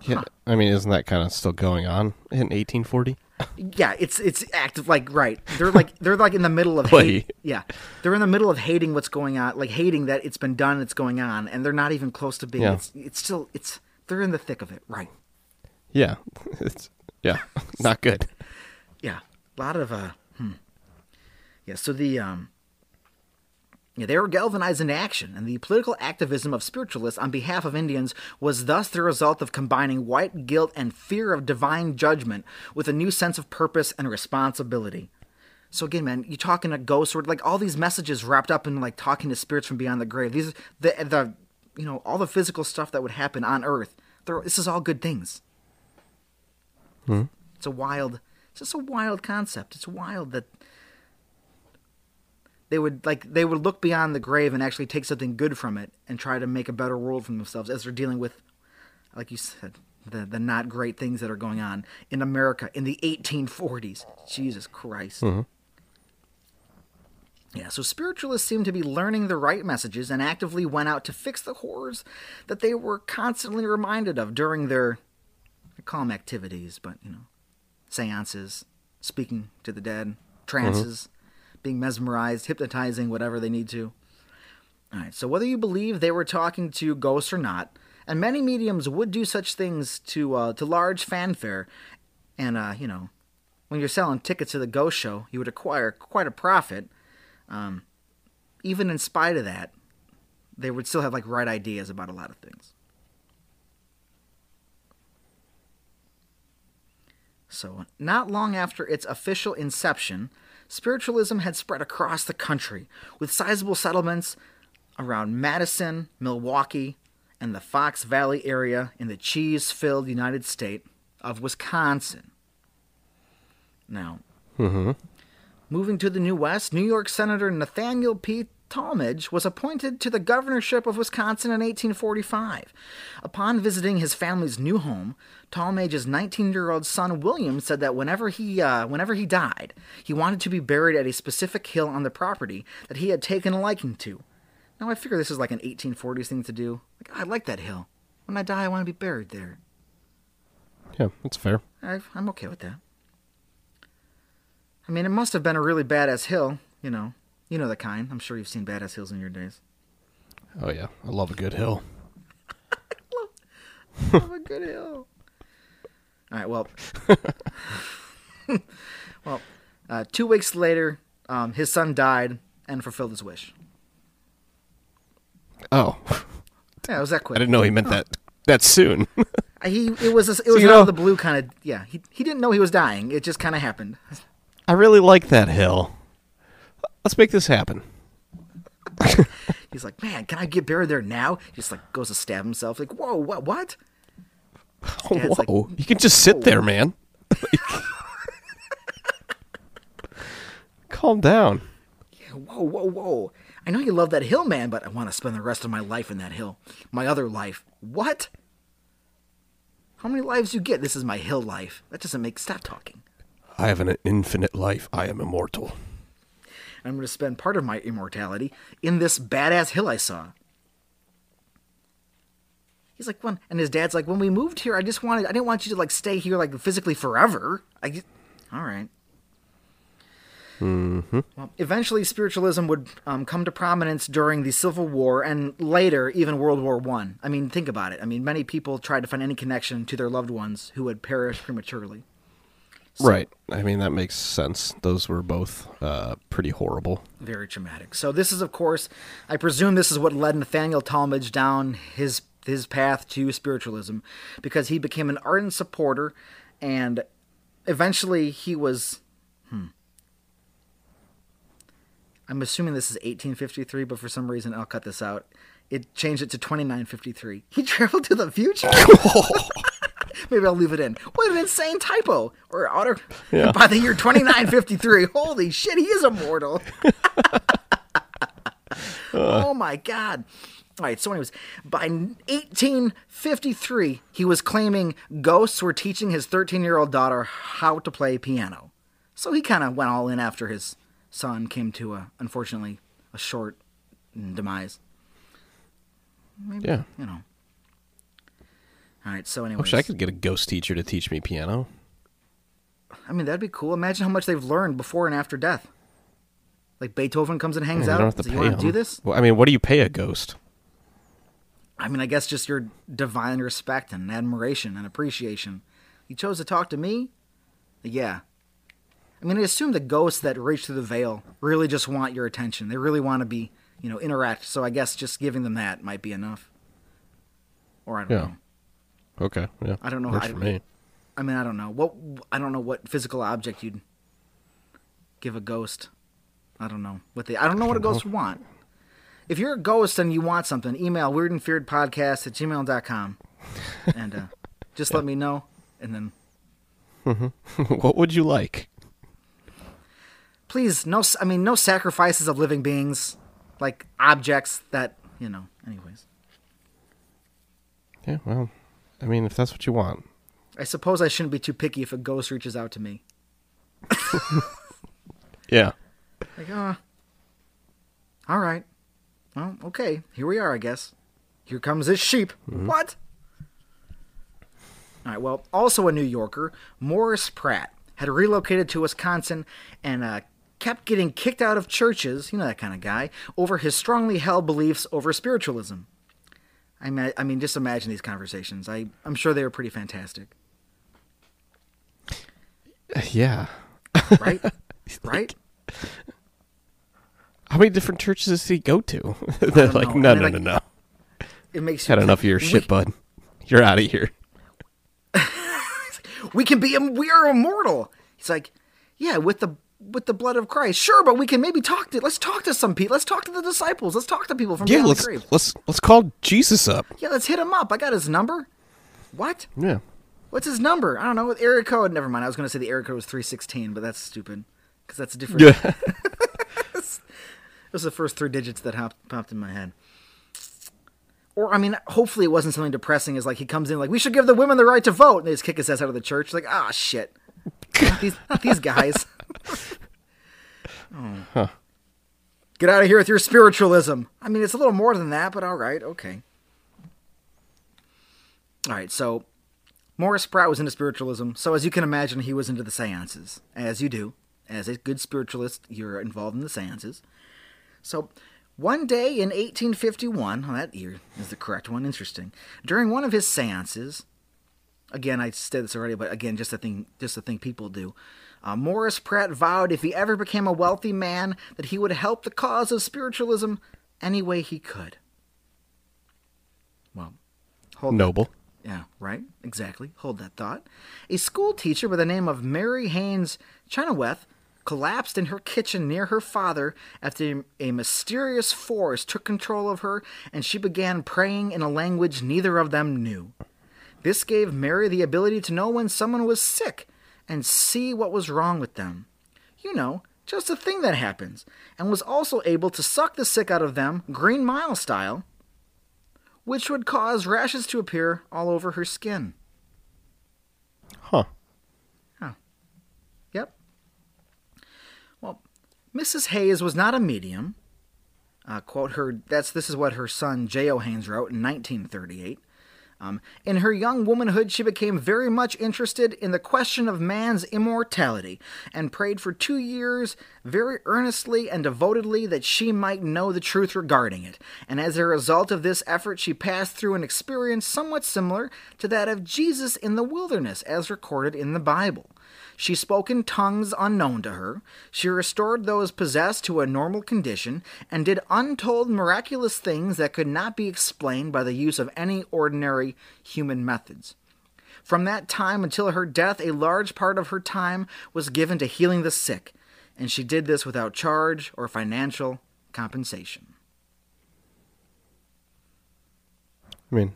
[SPEAKER 2] Yeah. I mean, isn't that kind of still going on in 1840?
[SPEAKER 1] Yeah, it's it's active like right. They're like they're like in the middle of hate, yeah. They're in the middle of hating what's going on, like hating that it's been done, it's going on, and they're not even close to being.
[SPEAKER 2] Yeah.
[SPEAKER 1] It's it's still it's they're in the thick of it, right?
[SPEAKER 2] Yeah. <laughs> It's yeah, <laughs> not good.
[SPEAKER 1] Yeah, a lot of uh, hmm. yeah. So the um, they were galvanized into action, and the political activism of spiritualists on behalf of Indians was thus the result of combining white guilt and fear of divine judgment with a new sense of purpose and responsibility. So again, man, you talking to ghosts or like all these messages wrapped up in like talking to spirits from beyond the grave. These the the you know all the physical stuff that would happen on Earth. This is all good things. Hmm. It's a wild, it's just a wild concept. It's wild that they would like they would look beyond the grave and actually take something good from it and try to make a better world for themselves as they're dealing with, like you said, the the not great things that are going on in America in the 1840s. Jesus Christ. Mm-hmm. Yeah, so spiritualists seem to be learning the right messages and actively went out to fix the horrors that they were constantly reminded of during their I call them activities, but you know, seances, speaking to the dead, mm-hmm. trances, being mesmerized, hypnotizing, whatever they need to. All right, so whether you believe they were talking to ghosts or not, and many mediums would do such things to uh, to large fanfare, and uh, you know, when you're selling tickets to the ghost show, you would acquire quite a profit. Um, even in spite of that, they would still have like right ideas about a lot of things. So, not long after its official inception, spiritualism had spread across the country, with sizable settlements around Madison, Milwaukee, and the Fox Valley area in the cheese filled United State of Wisconsin. Now, mm-hmm. moving to the New West, New York Senator Nathaniel P. Tallmadge was appointed to the governorship of Wisconsin in 1845. Upon visiting his family's new home, Tallmadge's 19-year-old son William said that whenever he uh, whenever he died, he wanted to be buried at a specific hill on the property that he had taken a liking to. Now I figure this is like an 1840s thing to do. Like I like that hill. When I die, I want to be buried there.
[SPEAKER 2] Yeah, that's fair.
[SPEAKER 1] I, I'm okay with that. I mean, it must have been a really badass hill, you know. You know the kind. I'm sure you've seen badass hills in your days.
[SPEAKER 2] Oh yeah, I love a good hill.
[SPEAKER 1] I <laughs> love a good hill. All right, well, <laughs> well, uh, two weeks later, um, his son died and fulfilled his wish.
[SPEAKER 2] Oh, <laughs>
[SPEAKER 1] Yeah, it was that quick.
[SPEAKER 2] I didn't know he meant that that soon.
[SPEAKER 1] Uh, He it was a, it was
[SPEAKER 2] you
[SPEAKER 1] out
[SPEAKER 2] know-
[SPEAKER 1] of the blue kind of yeah. He he didn't know he was dying. It just kind of happened.
[SPEAKER 2] I really like that hill. Let's make this happen.
[SPEAKER 1] He's like, man, can I get buried there now? He just like goes to stab himself. Like, whoa, what, what?
[SPEAKER 2] Oh,
[SPEAKER 1] Dad's like,
[SPEAKER 2] whoa, you can just sit there, man. Calm down.
[SPEAKER 1] Yeah, whoa, whoa, whoa. I know you love that hill, man, but I want to spend the rest of my life in that hill. My other life. What? How many lives you get? This is my hill life. That doesn't make. Stop talking.
[SPEAKER 2] I have an infinite life. I am immortal.
[SPEAKER 1] I'm going to spend part of my immortality in this badass hill I saw. He's like, when, and his dad's like, when we moved here, I just wanted, I didn't want you to like stay here like physically forever. I, just, all right. Well, eventually, spiritualism would um, come to prominence during the Civil War and later, even World War One. I. I mean, think about it. I mean, many people tried to find any connection to their loved ones who had perished prematurely.
[SPEAKER 2] Right. I mean, that makes sense. Those were both uh, pretty horrible.
[SPEAKER 1] Very traumatic. So this is, of course, I presume this is what led Nathaniel Tallmadge down his his path to spiritualism, because he became an ardent supporter, and eventually he was. Hmm. I'm assuming this is 1853, but for some reason I'll cut this out. It changed it to 2953. He <laughs> traveled to the future. <laughs> Maybe I'll leave it in. What an insane typo! Or auto
[SPEAKER 2] Yeah. <laughs>
[SPEAKER 1] by the year 2953. Holy shit, he is immortal. <laughs> oh my god. All right, so anyways, by 1853, he was claiming ghosts were teaching his 13-year-old daughter how to play piano. So he kind of went all in after his son came to a unfortunately a short demise. Maybe,
[SPEAKER 2] Yeah.
[SPEAKER 1] you know. All right, so
[SPEAKER 2] I wish I could get a ghost teacher to teach me piano.
[SPEAKER 1] I mean, that'd be cool. Imagine how much they've learned before and after death. Like Beethoven comes and hangs
[SPEAKER 2] You
[SPEAKER 1] out.
[SPEAKER 2] don't have to pay
[SPEAKER 1] want to do this?
[SPEAKER 2] Well, I mean, what do you pay a ghost?
[SPEAKER 1] I mean, I guess just your divine respect and admiration and appreciation. You chose to talk to me? Yeah. I mean, I assume the ghosts that reach through the veil really just want your attention. They really want to be, you know, interact. So I guess just giving them that might be enough. Or I don't
[SPEAKER 2] Yeah.
[SPEAKER 1] know.
[SPEAKER 2] Okay, yeah.
[SPEAKER 1] I don't know.
[SPEAKER 2] Works
[SPEAKER 1] I-
[SPEAKER 2] for me.
[SPEAKER 1] I mean, I don't know. What I don't know what physical object you'd give a ghost. I don't know what they. I don't know what a ghost would want. If you're a ghost and you want something, email weird and feared podcast at gmail.com. and uh, <laughs> just let me know. And then <laughs>
[SPEAKER 2] what would you like?
[SPEAKER 1] please, no. I mean, no sacrifices of living beings, like objects that you know. Anyways,
[SPEAKER 2] Yeah, well, I mean, if that's what you want.
[SPEAKER 1] I suppose I shouldn't be too picky if a ghost reaches out to me. <laughs>
[SPEAKER 2] Yeah.
[SPEAKER 1] Like, ah, all right. Well, okay. Here we are, I guess. Here comes this sheep. What? All right. Well, also a New Yorker, Morris Pratt had relocated to Wisconsin and uh, kept getting kicked out of churches. You know that kind of guy over his strongly held beliefs over spiritualism. I mean, I mean, just imagine these conversations. I, I'm sure they were pretty fantastic,
[SPEAKER 2] Yeah.
[SPEAKER 1] right? <laughs> right?
[SPEAKER 2] How many different churches does he go to? <laughs> They're like,
[SPEAKER 1] know.
[SPEAKER 2] no,
[SPEAKER 1] I mean,
[SPEAKER 2] no,
[SPEAKER 1] like-
[SPEAKER 2] no, no.
[SPEAKER 1] It makes you
[SPEAKER 2] Had enough of your
[SPEAKER 1] we-
[SPEAKER 2] shit, bud. You're out of here. <laughs>
[SPEAKER 1] we can be we are immortal he's like yeah with the with the blood of christ sure but we can maybe talk to let's talk to some people let's talk to the disciples let's talk to people from
[SPEAKER 2] Yeah, let's
[SPEAKER 1] the grave
[SPEAKER 2] let's let's call Jesus up.
[SPEAKER 1] yeah let's hit him up i got his number what
[SPEAKER 2] Yeah.
[SPEAKER 1] what's his number i don't know area code never mind i was going to say the area code was 316 but that's stupid because that's a different
[SPEAKER 2] Yeah. <laughs>
[SPEAKER 1] Those are the first three digits that hopped, popped in my head. Or, I mean, hopefully it wasn't something depressing as like he comes in like, we should give the women the right to vote. And they just kick his ass out of the church. Like, ah, shit. Not these, not these guys. Oh. Get out of here with your spiritualism. I mean, it's a little more than that, but all right, okay. All right, so Morris Pratt was into spiritualism, so as you can imagine, he was into the seances, as you do. As a good spiritualist, you're involved in the seances. So, one day in 1851, oh, that year is the correct one, interesting. During one of his seances, again, I said this already, but again, just a thing, just a thing people do. Uh, Morris Pratt vowed if he ever became a wealthy man, that he would help the cause of spiritualism any way he could. Well, hold that
[SPEAKER 2] Noble.
[SPEAKER 1] yeah, right. Exactly. Hold that thought. A school teacher by the name of Mary Hayes Chenoweth collapsed in her kitchen near her father after a mysterious force took control of her and she began praying in a language neither of them knew. This gave Mary the ability to know when someone was sick and see what was wrong with them. You know, just a thing that happens, and was also able to suck the sick out of them, Green Mile style, which would cause rashes to appear all over her skin.
[SPEAKER 2] Huh. Huh.
[SPEAKER 1] Yep. Well, Mrs. Hayes was not a medium. Uh, quote her. That's this is what her son J.O. Hayes wrote in 1938. Um, in her young womanhood, she became very much interested in the question of man's immortality and prayed for two years very earnestly and devotedly that she might know the truth regarding it. And as a result of this effort, she passed through an experience somewhat similar to that of Jesus in the wilderness, as recorded in the Bible. She spoke in tongues unknown to her. She restored those possessed to a normal condition and did untold miraculous things that could not be explained by the use of any ordinary human methods. From that time until her death, a large part of her time was given to healing the sick, and she did this without charge or financial compensation.
[SPEAKER 2] I mean,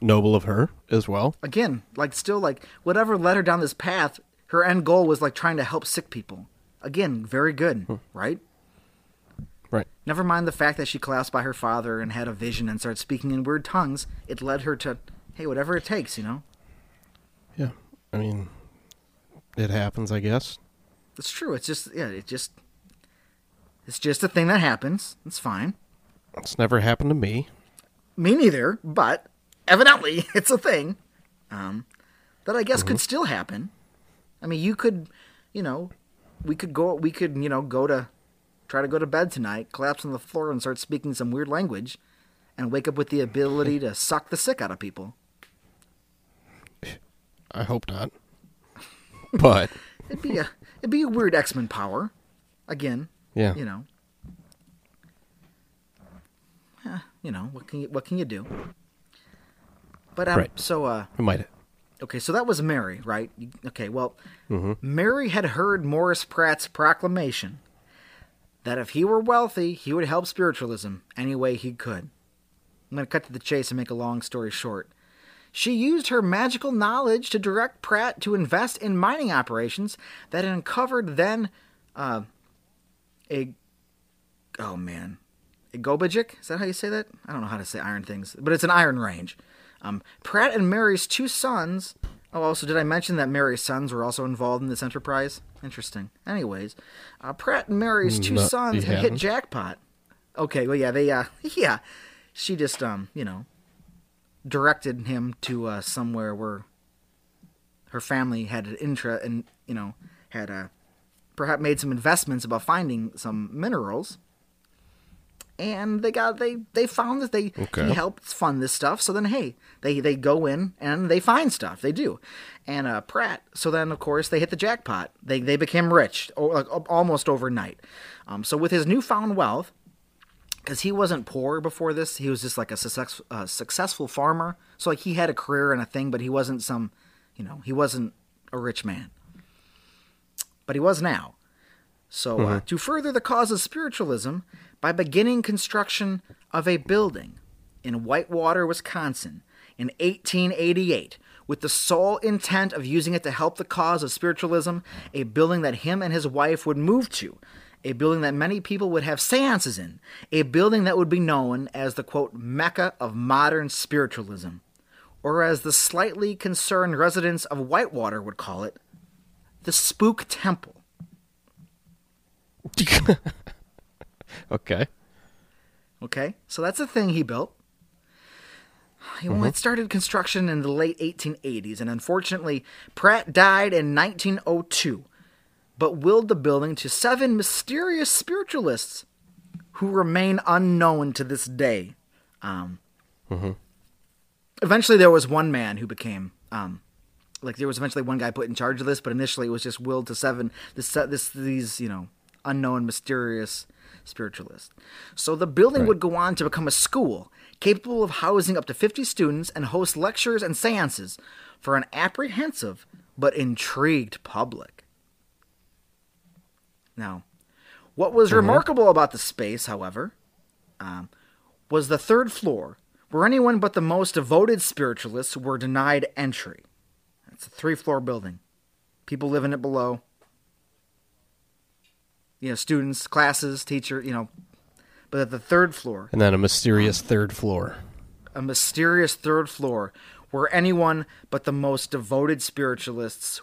[SPEAKER 2] noble of her as well.
[SPEAKER 1] Again, like still like whatever led her down this path, her end goal was like trying to help sick people. Again, very good, hmm. right?
[SPEAKER 2] Right.
[SPEAKER 1] Never mind the fact that she collapsed by her father and had a vision and started speaking in weird tongues. It led her to, hey, whatever it takes, you know?
[SPEAKER 2] Yeah. I mean, it happens, I guess.
[SPEAKER 1] It's true. It's just, yeah, it just, it's just a thing that happens. It's fine.
[SPEAKER 2] It's never happened to me.
[SPEAKER 1] Me neither, but evidently <laughs> it's a thing um, that I guess could still happen. I mean, you could, you know, we could go, we could, you know, go to, try to go to bed tonight, collapse on the floor, and start speaking some weird language, and wake up with the ability to suck the sick out of people.
[SPEAKER 2] I hope not. But <laughs>
[SPEAKER 1] It'd be a, it'd be a weird X Men power. Again,
[SPEAKER 2] yeah,
[SPEAKER 1] you know. Eh, you know what can you what can you do? But um,
[SPEAKER 2] Right.
[SPEAKER 1] so uh,
[SPEAKER 2] I might.
[SPEAKER 1] Okay, so that was Mary, right? Okay, well, Mary had heard Morris Pratt's proclamation that if he were wealthy, he would help spiritualism any way he could. I'm going to cut to the chase and make a long story short. She used her magical knowledge to direct Pratt to invest in mining operations that uncovered then uh, a. Oh, man. A Gobajik? Is that how you say that? I don't know how to say iron things, but it's an iron range. Um, Pratt and Mary's two sons. Oh, also, did I mention that Mary's sons were also involved in this enterprise? Interesting. Anyways, uh, Pratt and Mary's two
[SPEAKER 2] No,
[SPEAKER 1] sons had hit jackpot. Okay, well, yeah, they, uh, <laughs> yeah, she just, um, you know, directed him to uh, somewhere where her family had an interest and you know had uh, perhaps made some investments about finding some minerals and they got they they found that they
[SPEAKER 2] Okay.
[SPEAKER 1] he helped fund this stuff so then hey they they go in and they find stuff they do and uh pratt so then of course they hit the jackpot they they became rich o- like, almost overnight um so with his newfound wealth because he wasn't poor before this. He was just like a success, uh, successful farmer. So like he had a career and a thing, but he wasn't some, you know, he wasn't a rich man. But he was now. So uh, to further the cause of spiritualism, by beginning construction of a building in Whitewater, Wisconsin, in 1888, with the sole intent of using it to help the cause of spiritualism, a building that him and his wife would move to, a building that many people would have seances in, a building that would be known as the quote Mecca of modern spiritualism, or as the slightly concerned residents of Whitewater would call it, the Spook Temple. <laughs>
[SPEAKER 2] okay.
[SPEAKER 1] Okay, so that's a thing he built. He well, it started construction in the late 1880s, and unfortunately, Pratt died in 1902, but willed the building to seven mysterious spiritualists who remain unknown to this day. Um, Eventually, there was one man who became, um, like, there was eventually one guy put in charge of this, but initially it was just willed to seven. This, this, these, you know, unknown, mysterious spiritualist. So the building
[SPEAKER 2] Right.
[SPEAKER 1] would go on to become a school capable of housing up to 50 students and host lectures and seances for an apprehensive but intrigued public. Now, what was remarkable about the space, however, um, was the third floor, where anyone but the most devoted spiritualists were denied entry. It's a three floor building. People live in it below. You know, students, classes, teacher, you know. But at the third floor,
[SPEAKER 2] And then a mysterious third floor.
[SPEAKER 1] a mysterious third floor where anyone but the most devoted spiritualists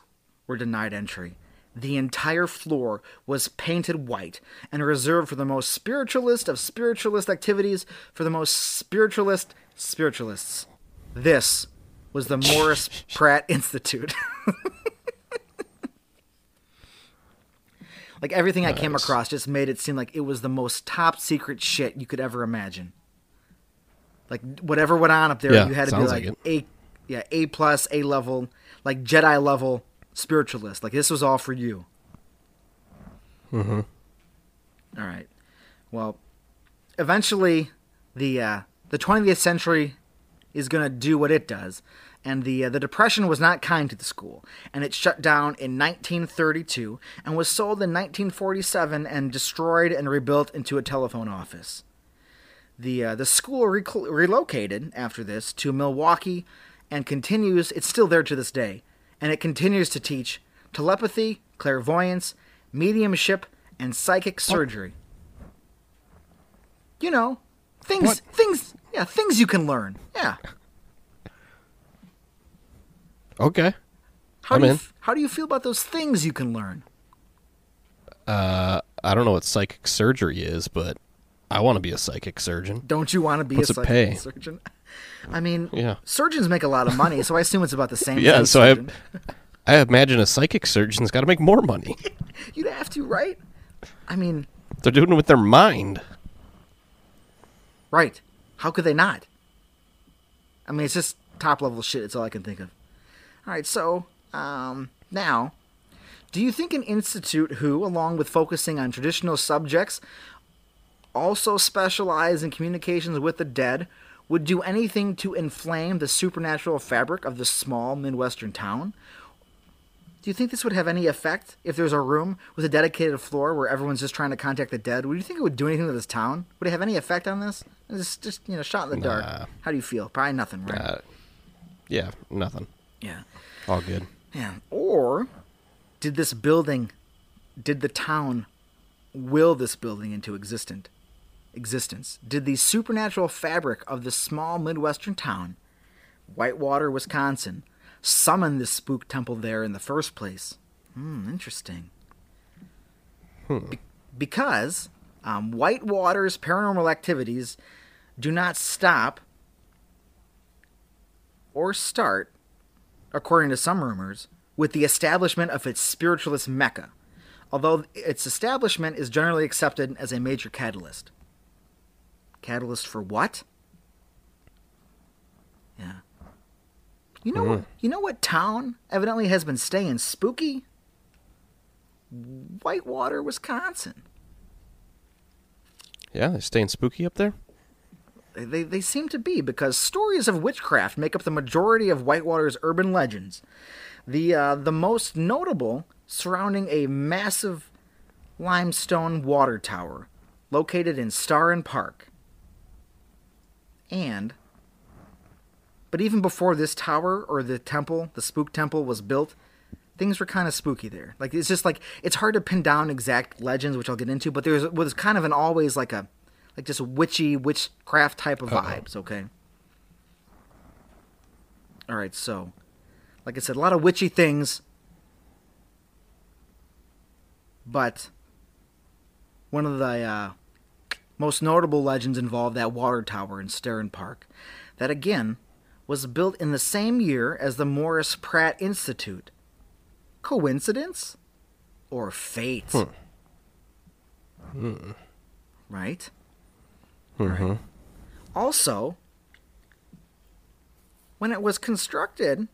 [SPEAKER 1] were denied entry. The entire floor was painted white and reserved for the most spiritualist of spiritualist activities for the most spiritualist spiritualists. This was the Morris <laughs> Pratt Institute. <laughs> like everything I came across just made it seem like it was the most top secret shit you could ever imagine. Like whatever went on up there,
[SPEAKER 2] Yeah,
[SPEAKER 1] you had to be like,
[SPEAKER 2] like
[SPEAKER 1] a yeah A plus A level, like Jedi level spiritualist. Like this was all for you.
[SPEAKER 2] Mm-hmm.
[SPEAKER 1] All right. Well, eventually, the uh, the 20th century is going to do what it does, and the uh, the depression was not kind to the school, and it shut down in 1932 and was sold in 1947 and destroyed and rebuilt into a telephone office. The uh, the school relocated after this to Milwaukee, and continues. It's still there to this day, and it continues to teach telepathy, clairvoyance, mediumship, and psychic surgery. You know, things,
[SPEAKER 2] What?
[SPEAKER 1] things, yeah, things you can learn. Yeah.
[SPEAKER 2] Okay.
[SPEAKER 1] How
[SPEAKER 2] I'm
[SPEAKER 1] do you,
[SPEAKER 2] in.
[SPEAKER 1] how do you feel about those things you can learn?
[SPEAKER 2] Uh, I don't know what psychic surgery is, but I want to be a psychic surgeon.
[SPEAKER 1] Don't you want to be
[SPEAKER 2] What's
[SPEAKER 1] a psychic
[SPEAKER 2] pay?
[SPEAKER 1] surgeon? <laughs> I mean,
[SPEAKER 2] Yeah.
[SPEAKER 1] surgeons make a lot of money, so I assume it's about the same. <laughs>
[SPEAKER 2] Yeah, so I- I imagine a psychic surgeon's got to make more money. <laughs>
[SPEAKER 1] You'd have to, right? I mean,
[SPEAKER 2] They're doing it with their mind.
[SPEAKER 1] right. How could they not? I mean, it's just top level shit. It's all I can think of. All right, so um, now, do you think an institute who, along with focusing on traditional subjects, also specialize in communications with the dead, would do anything to inflame the supernatural fabric of this small Midwestern town? Do you think this would have any effect if there's a room with a dedicated floor where everyone's just trying to contact the dead? Would you think it would do anything to this town? Would it have any effect on this? It's just, you know, shot in the
[SPEAKER 2] Nah.
[SPEAKER 1] dark. How do you feel? Probably nothing, right?
[SPEAKER 2] Uh, yeah, nothing.
[SPEAKER 1] yeah.
[SPEAKER 2] All good.
[SPEAKER 1] Yeah. Or did this building, did the town will this building into existent existence? Did the supernatural fabric of this small Midwestern town, Whitewater, Wisconsin, summon this spook temple there in the first place? Hmm, interesting. Be- because um, Whitewater's paranormal activities do not stop or start according to some rumors, with the establishment of its spiritualist mecca, although its establishment is generally accepted as a major catalyst. Catalyst for what? Yeah. You know what? You know what town evidently has been staying spooky? Whitewater, Wisconsin.
[SPEAKER 2] Yeah, they're staying spooky up there.
[SPEAKER 1] They, they seem to be because stories of witchcraft make up the majority of Whitewater's urban legends. The uh, the most notable surrounding a massive limestone water tower located in Starin Park. And but even before this tower or the temple, the spook temple was built, things were kind of spooky there. Like it's just like it's hard to pin down exact legends, which I'll get into, but there's was kind of an always like a like just witchy witchcraft type of vibes. Okay. All right, so like I said, a lot of witchy things, but one of the uh, most notable legends involved that water tower in Starin Park, that again was built in the same year as the Morris Pratt Institute. Coincidence or fate? Right? Right. Mm-hmm. Also, when it was constructed,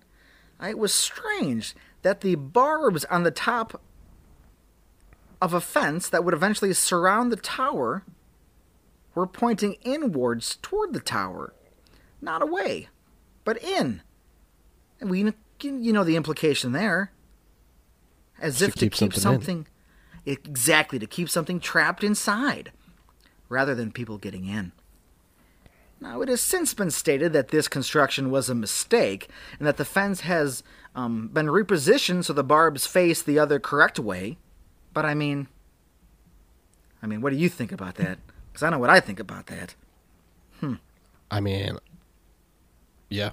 [SPEAKER 1] uh, it was strange that the barbs on the top of a fence that would eventually surround the tower were pointing inwards toward the tower, not away, but in. And we, you know the implication there. As
[SPEAKER 2] To
[SPEAKER 1] if to
[SPEAKER 2] keep
[SPEAKER 1] keep
[SPEAKER 2] something
[SPEAKER 1] something, exactly to keep something trapped inside, rather than people getting in. Now, it has since been stated that this construction was a mistake and that the fence has um, been repositioned so the barbs face the other correct way. But I mean, I mean, what do you think about that? <laughs> Because I know what I think about that. Hmm.
[SPEAKER 2] I mean, yeah.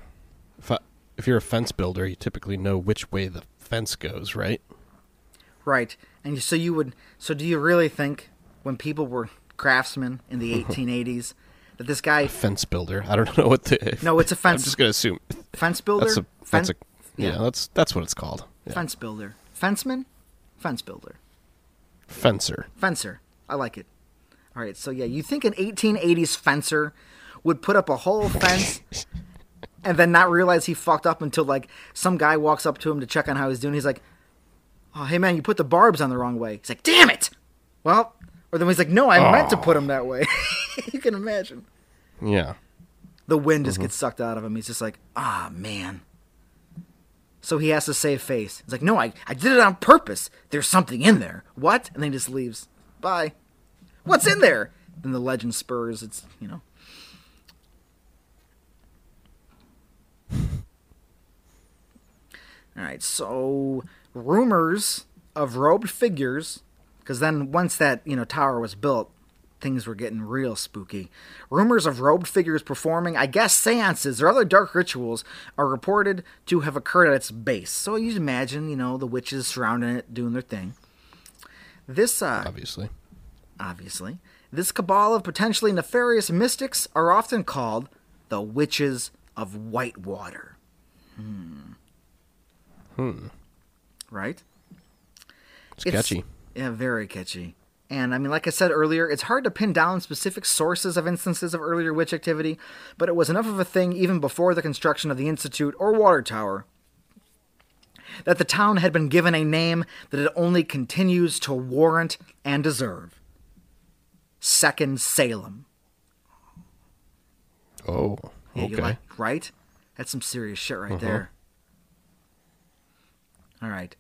[SPEAKER 2] If I, if you're a fence builder, you typically know which way the fence goes, right?
[SPEAKER 1] Right. And so you would. So do you really think when people were craftsmen in the <laughs> 1880s that this guy,
[SPEAKER 2] Fence builder. I don't <laughs> know what the.
[SPEAKER 1] No, it's a <laughs>
[SPEAKER 2] I'm just gonna assume
[SPEAKER 1] fence builder,
[SPEAKER 2] that's a
[SPEAKER 1] Fen-
[SPEAKER 2] that's a yeah,
[SPEAKER 1] yeah.
[SPEAKER 2] that's that's what it's called. Yeah.
[SPEAKER 1] fence builder, fenceman, fence builder,
[SPEAKER 2] Fencer.
[SPEAKER 1] fencer. I like it. All right. So yeah, you think an 1880s fencer would put up a whole fence and then not realize he fucked up until like some guy walks up to him to check on how he's doing. He's like, "Oh, hey man, you put the barbs on the wrong way." He's like, "Damn it!" Well, or then he's like, "No, I meant to put him that way." <laughs> you can imagine.
[SPEAKER 2] Yeah.
[SPEAKER 1] The wind just gets sucked out of him. He's just like, "Ah, man." So he has to save face. He's like, "No, I, I did it on purpose. There's something in there." What? And then he just leaves. Bye. What's in there? Then the legend spurs. It's you know. <laughs> All right, so rumors of robed figures, because then once that you know tower was built, things were getting real spooky. Rumors of robed figures performing, I guess, seances or other dark rituals are reported to have occurred at its base. So you imagine, you know, the witches surrounding it doing their thing. This, uh,
[SPEAKER 2] Obviously.
[SPEAKER 1] obviously, this cabal of potentially nefarious mystics are often called the Witches of Whitewater. Hmm. Hmm. Right?
[SPEAKER 2] It's catchy.
[SPEAKER 1] Yeah, very catchy. And I mean, like I said earlier, it's hard to pin down specific sources of instances of earlier witch activity, but it was enough of a thing even before the construction of the Institute or Water Tower that the town had been given a name that it only continues to warrant and deserve Second Salem.
[SPEAKER 2] Oh,
[SPEAKER 1] Yeah, you
[SPEAKER 2] okay.
[SPEAKER 1] like- right? That's some serious shit right there. All right.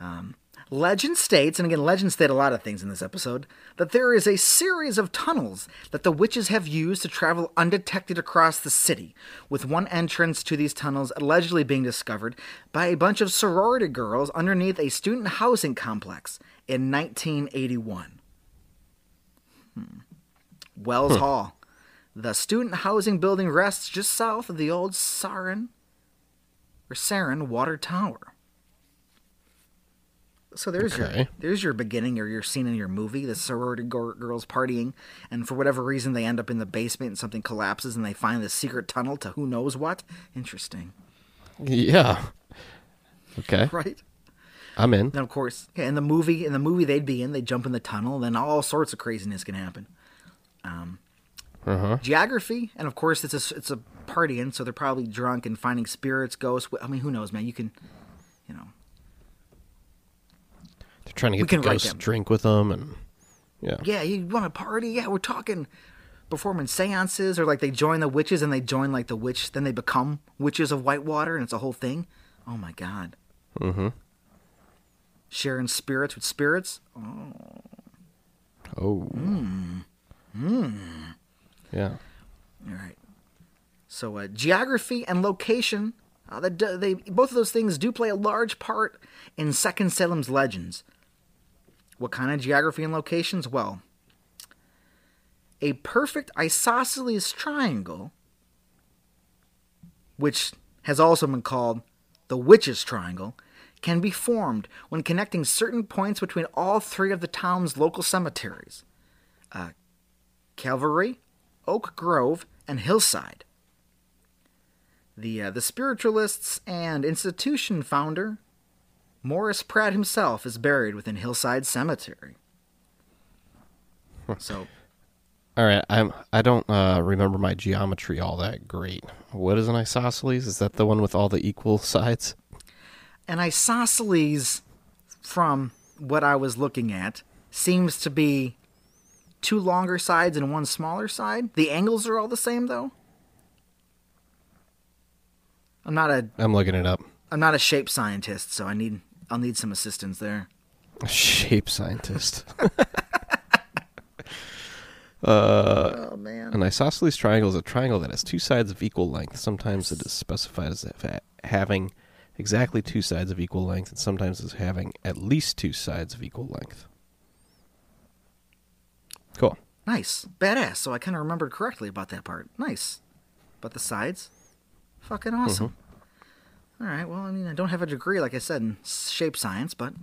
[SPEAKER 1] Um, legend states, and again, legend state a lot of things in this episode, that there is a series of tunnels that the witches have used to travel undetected across the city, with one entrance to these tunnels allegedly being discovered by a bunch of sorority girls underneath a student housing complex in 1981. Hmm. Wells Hall. The student housing building rests just south of the old Sarin or Sarin Water Tower. So there's your there's your beginning or your scene in your movie, the sorority gir- girls partying, and for whatever reason they end up in the basement and something collapses and they find the secret tunnel to who knows what. Interesting,
[SPEAKER 2] Yeah. Okay, <laughs>
[SPEAKER 1] right?
[SPEAKER 2] I'm in.
[SPEAKER 1] Then of course, yeah, in the movie, in the movie they'd be in, they jump in the tunnel, then all sorts of craziness can happen.
[SPEAKER 2] Uh huh.
[SPEAKER 1] geography, and of course it's a it's a partying, so they're probably drunk and finding spirits, ghosts. I mean, who knows, man? You can, you know,
[SPEAKER 2] trying to get the ghost drink with them, and yeah.
[SPEAKER 1] yeah, you want to party? Yeah, we're talking performing seances, or like they join the witches and they join like the witch, then they become witches of Whitewater, and it's a whole thing. Oh my god,
[SPEAKER 2] Mm-hmm.
[SPEAKER 1] sharing spirits with spirits.
[SPEAKER 2] Oh. Oh, yeah.
[SPEAKER 1] All right. So uh, geography and location, uh, that they both of those things do play a large part in Second Salem's legends. What kind of geography and locations? Well, a perfect isosceles triangle, which has also been called the Witch's Triangle, can be formed when connecting certain points between all three of the town's local cemeteries. Uh, Calvary, Oak Grove, and Hillside. The uh, the spiritualists and institution founder Morris Pratt himself is buried within Hillside Cemetery. So
[SPEAKER 2] All right. I'm. I don't uh, remember my geometry all that great. What is an isosceles? Is that the one with all the equal sides?
[SPEAKER 1] an isosceles, from what I was looking at, seems to be two longer sides and one smaller side. The angles are all the same though. I'm not a
[SPEAKER 2] I'm looking it up.
[SPEAKER 1] I'm not a shape scientist, so I need I'll need some assistance there.
[SPEAKER 2] Shape scientist. <laughs>
[SPEAKER 1] Uh, oh man.
[SPEAKER 2] An isosceles triangle is a triangle that has two sides of equal length. Sometimes it is specified as having exactly two sides of equal length, and sometimes as having at least two sides of equal length. Cool.
[SPEAKER 1] Nice. Badass. So I kind of remembered correctly about that part. Nice. But the sides? Fucking awesome. Mm-hmm. All right. Well, I mean, I don't have a degree, like I said, in shape science, but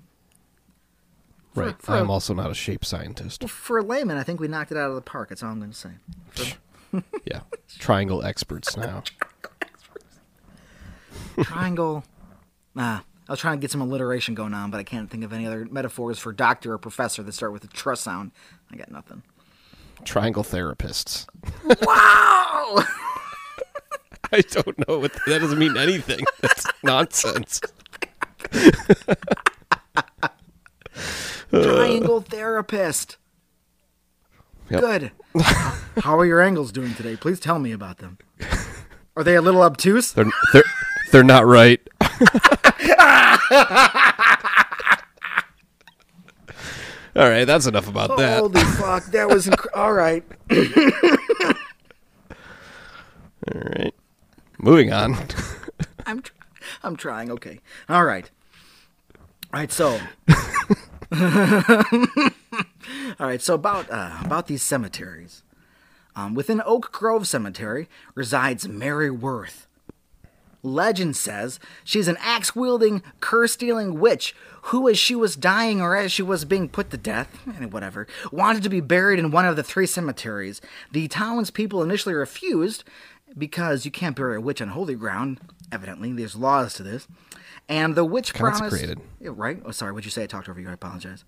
[SPEAKER 1] For-
[SPEAKER 2] Right.
[SPEAKER 1] for
[SPEAKER 2] I'm
[SPEAKER 1] a-
[SPEAKER 2] also not a shape scientist.
[SPEAKER 1] Well, for a layman, I think we knocked it out of the park. That's all I'm going to say. For
[SPEAKER 2] Yeah. Triangle experts now. <laughs>
[SPEAKER 1] triangle. Ah, I was trying to get some alliteration going on, but I can't think of any other metaphors for doctor or professor that start with a tr sound. I got nothing.
[SPEAKER 2] Triangle therapists.
[SPEAKER 1] Wow! <laughs> <laughs>
[SPEAKER 2] I don't know what that doesn't mean anything. <laughs> That's nonsense.
[SPEAKER 1] Triangle therapist.
[SPEAKER 2] Yep.
[SPEAKER 1] Good. How are your angles doing today? Please tell me about them. Are they a little obtuse?
[SPEAKER 2] They're they're they're not right. <laughs> All right, that's enough about that.
[SPEAKER 1] Holy fuck, that was inc- all right.
[SPEAKER 2] All right. Moving on. <laughs>
[SPEAKER 1] I'm tr- I'm trying. Okay. All right. All right. So. <laughs> all right. So about uh, about these cemeteries. Um, within Oak Grove Cemetery resides Mary Worth. Legend says she's an axe wielding, curse stealing witch who, as she was dying or as she was being put to death, eh, whatever, wanted to be buried in one of the three cemeteries. The townspeople initially refused because you can't bury a witch on holy ground, Evidently, there's laws to this. And the witch
[SPEAKER 2] Consecrated.
[SPEAKER 1] promised. Yeah, right? Oh, sorry. What'd you say? I talked over you. I apologize.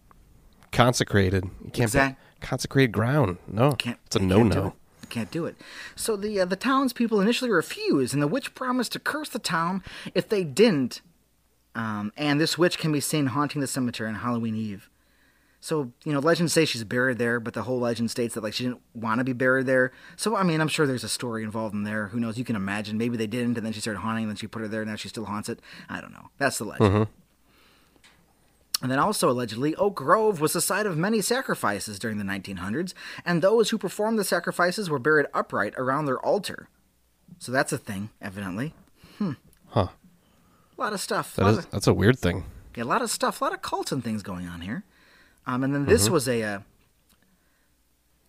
[SPEAKER 2] Consecrated. You can't
[SPEAKER 1] Exact-
[SPEAKER 2] be consecrated ground. No,
[SPEAKER 1] Can't.
[SPEAKER 2] it's a
[SPEAKER 1] no-no. You Can't do it. So the uh, the townspeople initially refused, and the witch promised to curse the town if they didn't. Um, and this witch can be seen haunting the cemetery on Halloween Eve. So you know, legends say she's buried there, but the whole legend states that like she didn't want to be buried there. So I mean, I'm sure there's a story involved in there. Who knows? You can imagine. Maybe they didn't, and then she started haunting, and then she put her there. and Now she still haunts it. I don't know. That's the legend. Mm-hmm. And then also allegedly, Oak Grove was the site of many sacrifices during the 1900s, and those who performed the sacrifices were buried upright around their altar. So that's a thing, evidently. Hmm.
[SPEAKER 2] Huh.
[SPEAKER 1] A lot of stuff.
[SPEAKER 2] That
[SPEAKER 1] lot
[SPEAKER 2] is
[SPEAKER 1] of-
[SPEAKER 2] that's a weird thing.
[SPEAKER 1] yeah, a lot of stuff, a lot of cults and things going on here. Um, and then this was a, uh,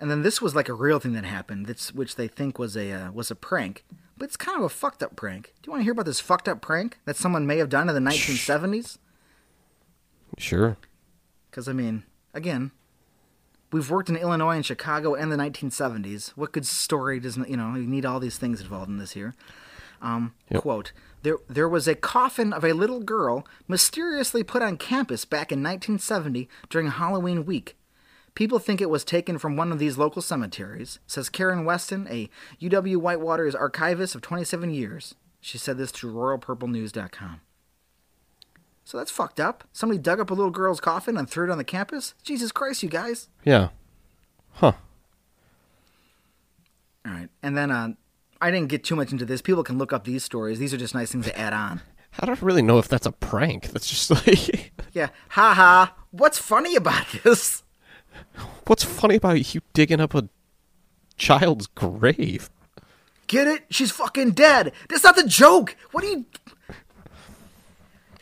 [SPEAKER 1] and then this was like a real thing that happened. That's which they think was a uh, was a prank, but it's kind of a fucked up prank. Do you want to hear about this fucked up prank that someone may have done in the 1970s?
[SPEAKER 2] Sure.
[SPEAKER 1] Because I mean, again, we've worked in Illinois and Chicago and the 1970s. What good story doesn't you know? You need all these things involved in this here. Um,
[SPEAKER 2] Yep.
[SPEAKER 1] Quote: There, there was a coffin of a little girl mysteriously put on campus back in 1970 during Halloween week. People think it was taken from one of these local cemeteries, says Karen Weston, a UW Whitewater's archivist of 27 years. She said this to RoyalPurpleNews.com. So that's fucked up. Somebody dug up a little girl's coffin and threw it on the campus? Jesus Christ, you guys.
[SPEAKER 2] Yeah. Huh.
[SPEAKER 1] All right. And then uh, I didn't get too much into this. People can look up these stories. These are just nice things to add on. <laughs>
[SPEAKER 2] I don't really know if that's a prank. That's just like, <laughs>
[SPEAKER 1] Yeah. Ha ha. What's funny about <laughs> this?
[SPEAKER 2] what's funny about you digging up a child's grave?
[SPEAKER 1] Get it? She's fucking dead. That's not the joke. What are you.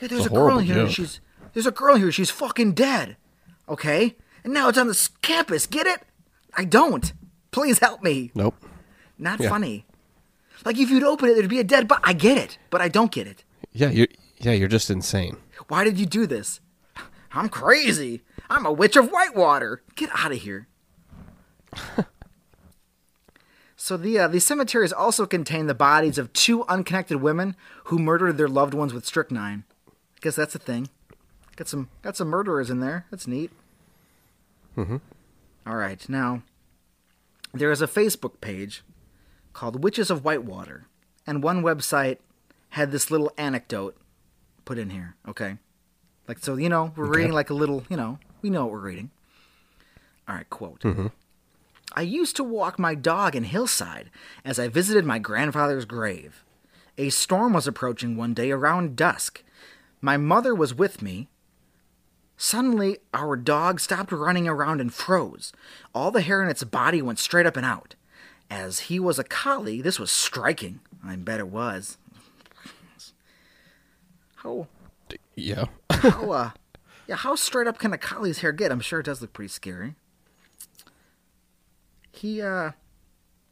[SPEAKER 1] Yeah, there's a,
[SPEAKER 2] a
[SPEAKER 1] girl
[SPEAKER 2] horrible
[SPEAKER 1] here. She's there's a girl here. She's fucking dead. Okay, and now it's on this campus. Get it? I don't. Please help me.
[SPEAKER 2] Nope.
[SPEAKER 1] Not
[SPEAKER 2] Yeah.
[SPEAKER 1] funny. Like if you'd open it, there'd be a dead. But I get it. But I don't get it.
[SPEAKER 2] Yeah, you yeah, you're just insane.
[SPEAKER 1] Why did you do this? I'm crazy. I'm a witch of Whitewater. Get out of here. <laughs> so the uh, these cemeteries also contain the bodies of two unconnected women who murdered their loved ones with strychnine. I guess that's a thing. Got some got some murderers in there. That's neat. Mm-hmm. All right, now there is a Facebook page called Witches of Whitewater, and one website had this little anecdote put in here. Okay, like so, you know, we're
[SPEAKER 2] Okay.
[SPEAKER 1] reading like a little, you know, we know what we're reading. All right, quote. Mm-hmm. I used to walk my dog in Hillside as I visited my grandfather's grave. A storm was approaching one day around dusk. My mother was with me. Suddenly, our dog stopped running around and froze. All the hair in its body went straight up and out. As he was a collie, this was striking. I bet it was. How
[SPEAKER 2] Yeah.
[SPEAKER 1] how <laughs> uh yeah how straight up can a collie's hair get i'm sure it does look pretty scary he uh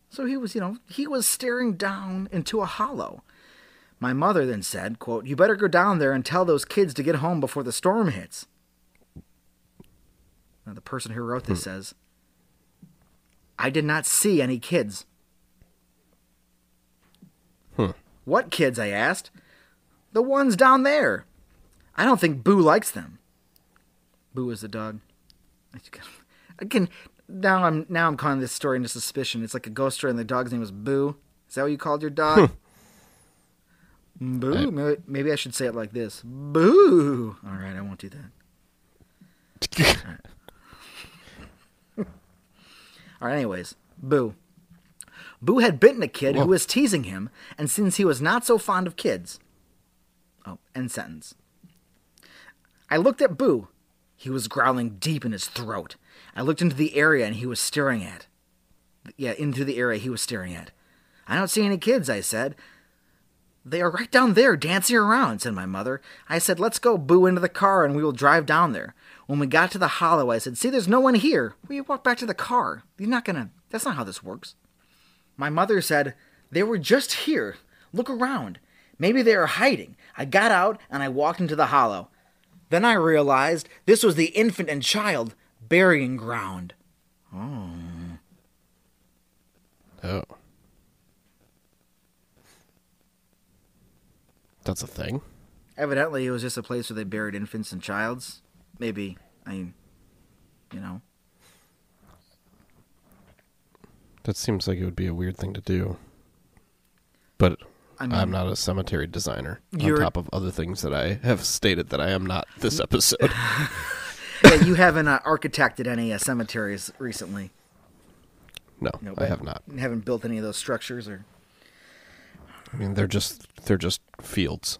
[SPEAKER 1] so he was you know he was staring down into a hollow my mother then said quote you better go down there and tell those kids to get home before the storm hits now the person who wrote this says i did not see any kids
[SPEAKER 2] Hmm.
[SPEAKER 1] what kids i asked the ones down there I don't think Boo likes them. Boo is the dog. Again, now I'm now I'm calling this story into suspicion. It's like a ghost story, and the dog's name was Boo. Is that what you called your dog? Boo.
[SPEAKER 2] I-
[SPEAKER 1] Maybe, maybe I should say it like this. Boo. All right, I won't do that. <laughs> All right. Anyways, Boo. Boo had bitten a kid
[SPEAKER 2] Whoa.
[SPEAKER 1] who was teasing him, and since he was not so fond of kids. Oh, end sentence. I looked at Boo. He was growling deep in his throat. I looked into the area and he was staring at. Yeah, into the area he was staring at. I don't see any kids, I said. They are right down there dancing around, said my mother. I said, Let's go, Boo, into the car and we will drive down there. When we got to the hollow, I said, See, there's no one here. We walked back to the car? You're not gonna. That's not how this works. My mother said, They were just here. Look around. Maybe they are hiding. I got out and I walked into the hollow. Then I realized this was the infant and child burying ground.
[SPEAKER 2] Oh. oh. that's a thing.
[SPEAKER 1] Evidently, it was just a place where they buried infants and childs. Maybe, I mean, you know.
[SPEAKER 2] That seems like it would be a weird thing to do. But
[SPEAKER 1] I mean,
[SPEAKER 2] I'm not a cemetery designer. On top of other things that I have stated that I am not this episode. <laughs>
[SPEAKER 1] yeah, you haven't uh, architected any uh, cemeteries recently.
[SPEAKER 2] No,
[SPEAKER 1] No,
[SPEAKER 2] I have not.
[SPEAKER 1] Haven't built any of those structures, or
[SPEAKER 2] I mean, they're just they're just fields,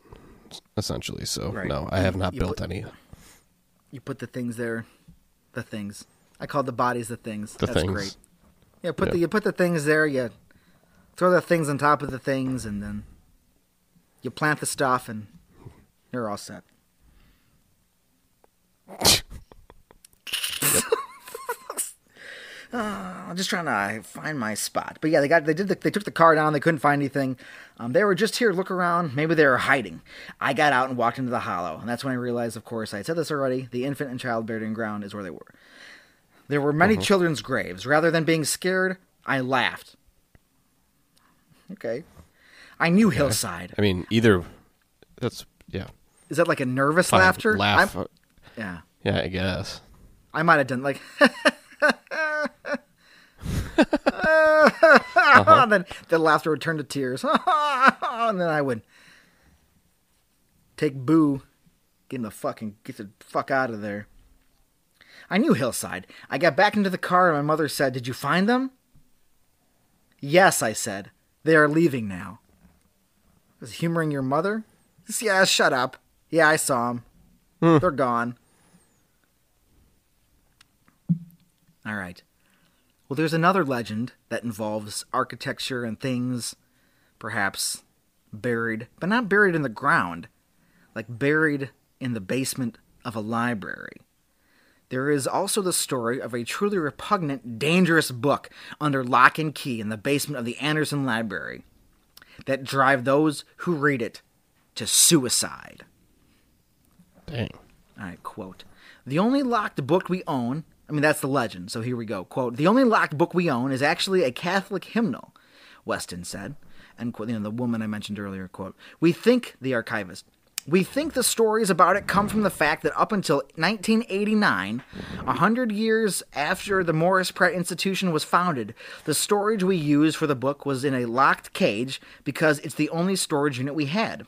[SPEAKER 2] essentially. So
[SPEAKER 1] Right.
[SPEAKER 2] no, I have not
[SPEAKER 1] You
[SPEAKER 2] built
[SPEAKER 1] put-
[SPEAKER 2] any.
[SPEAKER 1] You put the things there. The things. I call the bodies the things.
[SPEAKER 2] The
[SPEAKER 1] That's
[SPEAKER 2] things.
[SPEAKER 1] great. Yeah, put
[SPEAKER 2] Yeah.
[SPEAKER 1] the you put the things there. You throw the things on top of the things, and then you plant the stuff, and you're all set. <laughs> Uh, I'm just trying to find my spot. But yeah, they got they did the, they took the car down. They couldn't find anything. Um, they were just here, look around. Maybe they were hiding. I got out and walked into the hollow, and that's when I realized, of course, I had said this already. The infant and child burying ground is where they were. There were many children's graves. Rather than being scared, I laughed. Okay, I knew hillside.
[SPEAKER 2] I mean, either that's yeah.
[SPEAKER 1] Is that like a nervous laughter?
[SPEAKER 2] Laugh.
[SPEAKER 1] I'm- yeah,
[SPEAKER 2] yeah, I guess.
[SPEAKER 1] I might have done like. <laughs>
[SPEAKER 2] Uh-huh.
[SPEAKER 1] and <laughs> then the laughter would turn to tears. <laughs> and then I would take Boo, get him the fucking get the fuck out of there. I knew Hillside. I got back into the car and my mother said, Did you find them? Yes, I said. They are leaving now. Was humoring your mother? Yeah, shut up. Yeah, I saw them. They're gone. All right. Well, there's another legend that involves architecture and things, perhaps buried, but not buried in the ground, like buried in the basement of a library. There is also the story of a truly repugnant, dangerous book under lock and key in the basement of the Andersen Library that drive those who read it to suicide.
[SPEAKER 2] Dang.
[SPEAKER 1] All right, quote. The only locked book we own, I mean, that's the legend, so here we go. Quote, the only locked book we own is actually a Catholic hymnal, Weston said. And, you know, the woman I mentioned earlier, quote, we think, the archivist, we think the stories about it come from the fact that up until 1989, a hundred years after the Morris Pratt Institution was founded, the storage we used for the book was in a locked cage because it's the only storage unit we had.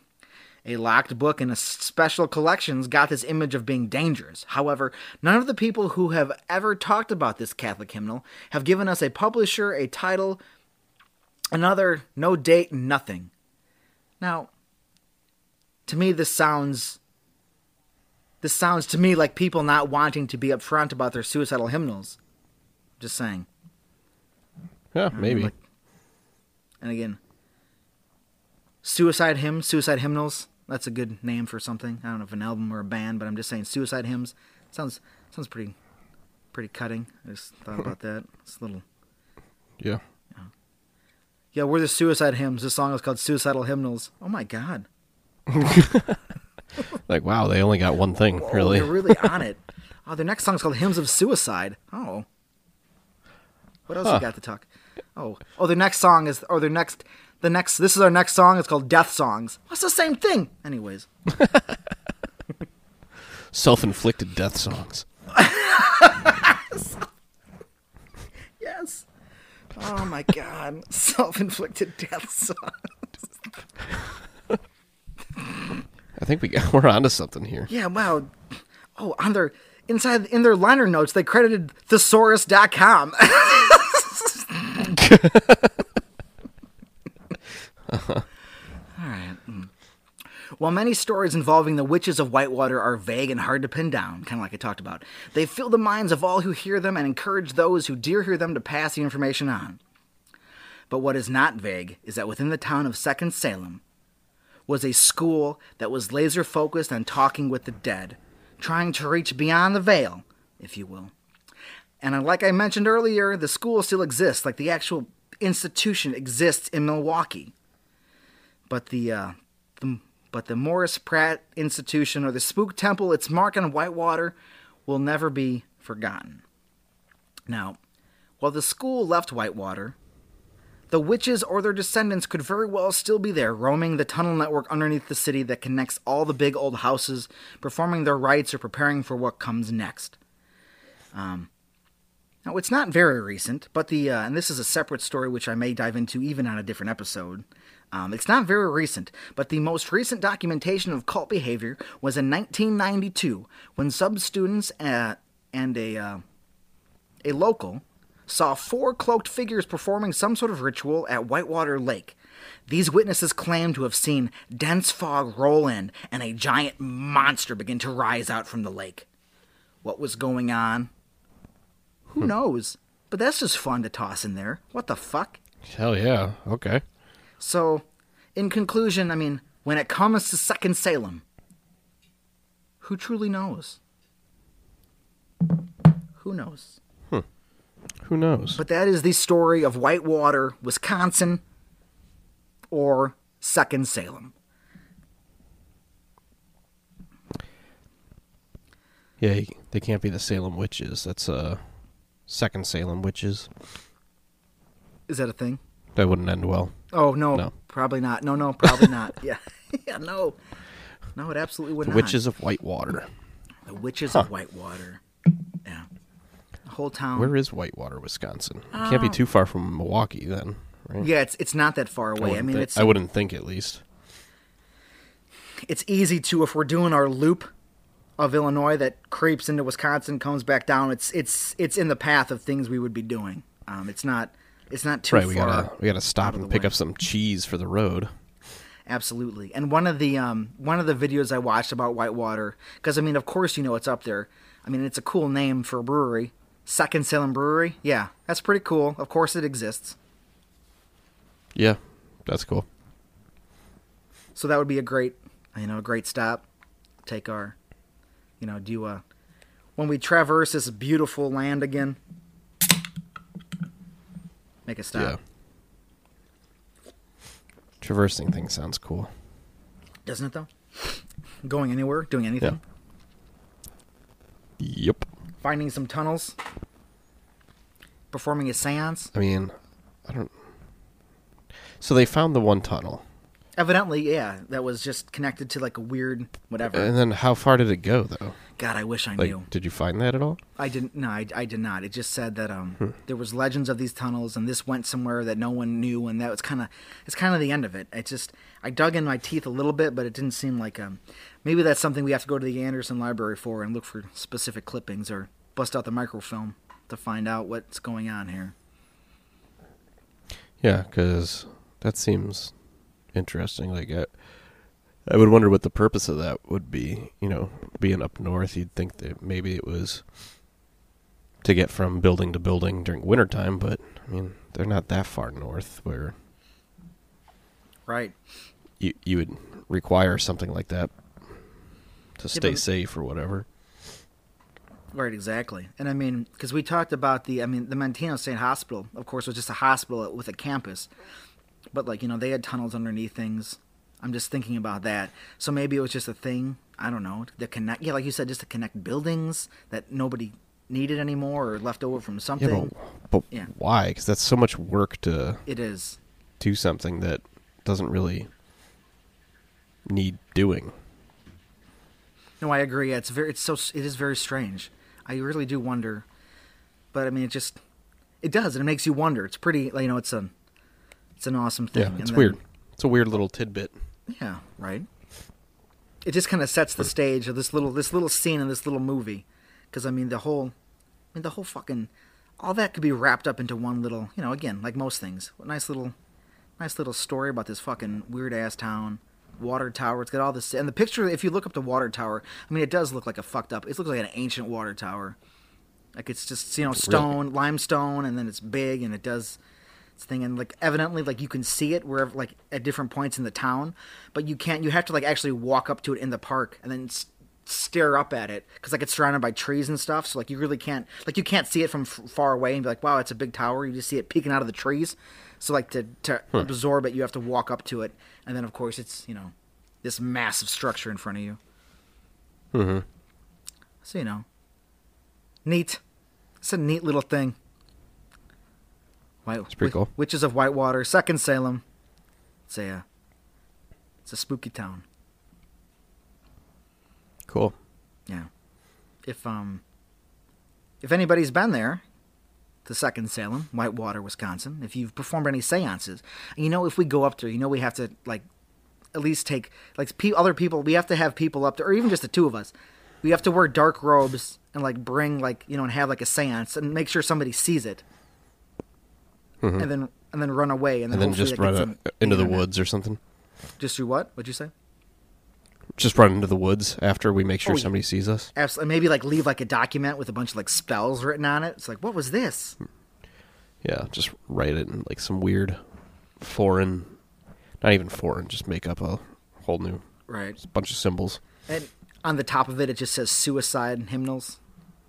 [SPEAKER 1] A locked book in a special collections got this image of being dangerous. However, none of the people who have ever talked about this Catholic hymnal have given us a publisher, a title, another, no date, nothing. Now, to me, this sounds. This sounds to me like people not wanting to be upfront about their suicidal hymnals. Just saying.
[SPEAKER 2] Yeah, maybe.
[SPEAKER 1] like- And again, suicide hymns, suicide hymnals. That's a good name for something. I don't know if an album or a band, but I'm just saying suicide hymns sounds sounds pretty pretty cutting. I just thought about <laughs> that. It's a little
[SPEAKER 2] yeah.
[SPEAKER 1] yeah. We're the suicide hymns. This song is called Suicidal Hymnals. Oh my god, <laughs>
[SPEAKER 2] Like wow, they only got one thing,
[SPEAKER 1] oh,
[SPEAKER 2] really.
[SPEAKER 1] you're really on it. <laughs> Oh, their next song's called Hymns of Suicide. Oh, what else
[SPEAKER 2] Huh.
[SPEAKER 1] you got to talk? Oh, oh, their next song is or their next the next. This is our next song. It's called Death Songs. What's the same thing? Anyways. <laughs>
[SPEAKER 2] Self-inflicted death songs. <laughs>
[SPEAKER 1] Yes. Oh my god. Self inflicted death songs.
[SPEAKER 2] I think we got, <laughs> we're onto something here.
[SPEAKER 1] Yeah, wow. Oh, on their inside in their liner notes they credited thesaurus.com. <laughs> All right. mm. While many stories involving the witches of Whitewater are vague and hard to pin down, kind of like I talked about, they fill the minds of all who hear them and encourage those who dare hear them to pass the information on. But what is not vague is that within the town of Second Salem was a school that was laser focused on talking with the dead, trying to reach beyond the veil, if you will. And uh, like I mentioned earlier, the school still exists, like the actual institution exists in Milwaukee. But the, uh, the but the Morris Pratt Institution or the Spook Temple, its mark on Whitewater, will never be forgotten. Now, while the school left Whitewater, The witches or their descendants could very well still be there, roaming the tunnel network underneath the city that connects all the big old houses, performing their rites or preparing for what comes next. Um, now, it's not very recent, but the, uh, and this is a separate story which I may dive into even on a different episode. Um, it's not very recent, but the most recent documentation of cult behavior was in 1992 when sub students uh, and a, uh, a local saw four cloaked figures performing some sort of ritual at Whitewater Lake. These witnesses claimed to have seen dense fog roll in and a giant monster begin to rise out from the lake. What was going on? Who knows? But that's just fun to toss in there. What the fuck?
[SPEAKER 2] Hell yeah. Okay.
[SPEAKER 1] So, in conclusion, I mean, when it comes to Second Salem, who truly knows? Who knows?
[SPEAKER 2] Who knows?
[SPEAKER 1] But that is the story of Whitewater, Wisconsin, or Second Salem.
[SPEAKER 2] Yeah, they can't be the Salem witches. That's uh second Salem witches.
[SPEAKER 1] Is that a thing?
[SPEAKER 2] That wouldn't end well.
[SPEAKER 1] Oh no,
[SPEAKER 2] No.
[SPEAKER 1] probably not. No, no, probably not. <laughs> Yeah, <laughs> yeah, no, no, it absolutely would
[SPEAKER 2] The
[SPEAKER 1] not.
[SPEAKER 2] witches of Whitewater.
[SPEAKER 1] the witches
[SPEAKER 2] Huh.
[SPEAKER 1] of Whitewater. Yeah, the whole town.
[SPEAKER 2] Where is Whitewater, Wisconsin? It can't be too far from Milwaukee then, right?
[SPEAKER 1] yeah, it's it's not that far away. I,
[SPEAKER 2] wouldn't
[SPEAKER 1] mean,
[SPEAKER 2] thi-
[SPEAKER 1] it's
[SPEAKER 2] I wouldn't think at least.
[SPEAKER 1] it's easy to if we're doing our loop of Illinois that creeps into Wisconsin, comes back down. It's it's it's in the path of things we would be doing. Um, it's not it's not too
[SPEAKER 2] right, we
[SPEAKER 1] far.
[SPEAKER 2] gotta we gotta stop and pick
[SPEAKER 1] way.
[SPEAKER 2] up some cheese for the road.
[SPEAKER 1] Absolutely. And one of the um, one of the videos I watched about Whitewater, because I mean, of course, you know it's up there. I mean, it's a cool name for a brewery. Second Salem Brewery. Yeah, that's pretty cool. Of course, it exists.
[SPEAKER 2] Yeah, that's cool.
[SPEAKER 1] So that would be a great, you know, a great stop. Take our, you know, do a when we traverse this beautiful land again. Make a stop.
[SPEAKER 2] Yeah. Traversing things sounds cool.
[SPEAKER 1] Doesn't it though? Going anywhere, doing anything,
[SPEAKER 2] Yep.
[SPEAKER 1] finding some tunnels, performing a séance.
[SPEAKER 2] I mean, I don't. So they found the one tunnel,
[SPEAKER 1] Evidently, yeah, that was just connected to like a weird whatever.
[SPEAKER 2] and then how far did it go though?
[SPEAKER 1] God, I wish I
[SPEAKER 2] Like,
[SPEAKER 1] knew.
[SPEAKER 2] did you find that at all?
[SPEAKER 1] I didn't. No, I, I did not. It just said that um
[SPEAKER 2] Hmm.
[SPEAKER 1] there was legends of these tunnels, and this went somewhere that no one knew, and that was kind of it's kind of the end of it. It just I dug in my teeth a little bit, but it didn't seem like um maybe that's something we have to go to the Andersen Library for and look for specific clippings or bust out the microfilm to find out what's going on here.
[SPEAKER 2] Yeah, because that seems interesting. Like, I, I would wonder what the purpose of that would be. You know, being up north, you'd think that maybe it was to get from building to building during wintertime, but I mean, they're not that far north where
[SPEAKER 1] Right.
[SPEAKER 2] you you would require something like that to stay safe or whatever.
[SPEAKER 1] Right, exactly. And I mean, because we talked about the, I mean, the Manteno State Hospital, of course, was just a hospital with a campus. But, like, you know, they had tunnels underneath things. I'm just thinking about that. So maybe it was just a thing, I don't know, to connect, yeah, like you said, just to connect buildings that nobody needed anymore or left over from
[SPEAKER 2] Yeah,
[SPEAKER 1] something.
[SPEAKER 2] but, but
[SPEAKER 1] Yeah.
[SPEAKER 2] why? Because that's so much work to
[SPEAKER 1] It is.
[SPEAKER 2] do something that doesn't really need doing.
[SPEAKER 1] No, I agree. Yeah, it's very, it's so, it is very strange. I really do wonder. But, I mean, it just, it does, and it makes you wonder. It's pretty, you know, it's a, it's an awesome thing.
[SPEAKER 2] Yeah, it's
[SPEAKER 1] then-
[SPEAKER 2] weird. It's a weird little tidbit.
[SPEAKER 1] Yeah, right. It just kind of sets the stage of this little this little scene in this little movie, because I mean the whole, I mean the whole fucking, all that could be wrapped up into one little, you know, again like most things, a nice little, nice little story about this fucking weird ass town, water tower. It's got all this, and the picture. If you look up the water tower, I mean it does look like a fucked up. It looks like an ancient water tower, like it's just you know stone, limestone, and then it's big and it does thing and like evidently like you can see it wherever like at different points in the town but you can't you have to like actually walk up to it in the park and then s- stare up at it because like it's surrounded by trees and stuff so like you really can't like you can't see it from f- far away and be like wow it's a big tower. You just see it peeking out of the trees so like to to absorb it you have to walk up to it and then of course it's you know this massive structure in front of you.
[SPEAKER 2] Mm-hmm.
[SPEAKER 1] so you know neat. It's a neat little thing White,
[SPEAKER 2] It's pretty cool.
[SPEAKER 1] Witches of Whitewater, Second Salem. It's a, it's a spooky town.
[SPEAKER 2] Cool.
[SPEAKER 1] Yeah. If um, if anybody's been there, to Second Salem, Whitewater, Wisconsin, if you've performed any seances, you know, if we go up there, you know, we have to like at least take like pe- other people. We have to have people up there, or even just the two of us. We have to wear dark robes and like bring like you know and have like a seance and make sure somebody sees it, and then and then run away and then,
[SPEAKER 2] Mm-hmm. And then just run
[SPEAKER 1] gets
[SPEAKER 2] a,
[SPEAKER 1] on
[SPEAKER 2] into the woods or something.
[SPEAKER 1] Just do what? What'd you say?
[SPEAKER 2] Just run into the woods after we make sure
[SPEAKER 1] Oh, yeah.
[SPEAKER 2] somebody sees us.
[SPEAKER 1] Absolutely. Maybe like leave like a document with a bunch of like spells written on it. It's like, what was this?
[SPEAKER 2] Yeah, just write it in like some weird foreign, not even foreign, just make up a whole new
[SPEAKER 1] Right.
[SPEAKER 2] bunch of symbols.
[SPEAKER 1] And on the top of it, it just says suicide hymnals,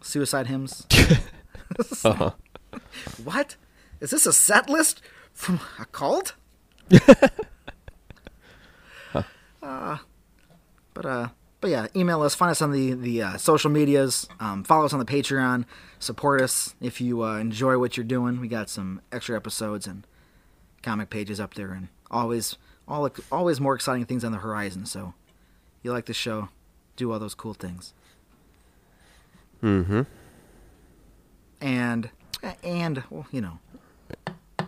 [SPEAKER 1] suicide hymns. <laughs> <laughs>
[SPEAKER 2] Uh-huh.
[SPEAKER 1] What? Is this a set list from a cult? <laughs> uh, but uh, but yeah, email us, find us on the the uh, social medias, um, follow us on the Patreon, support us if you uh, enjoy what you're doing. We got some extra episodes and comic pages up there, and always all always more exciting things on the horizon. So, you like the show, do all those cool things.
[SPEAKER 2] Mm-hmm.
[SPEAKER 1] and and well, you know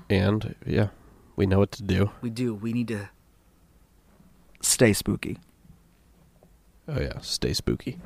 [SPEAKER 2] And yeah, we know what to do.
[SPEAKER 1] we do we need to stay spooky
[SPEAKER 2] Oh yeah, stay spooky.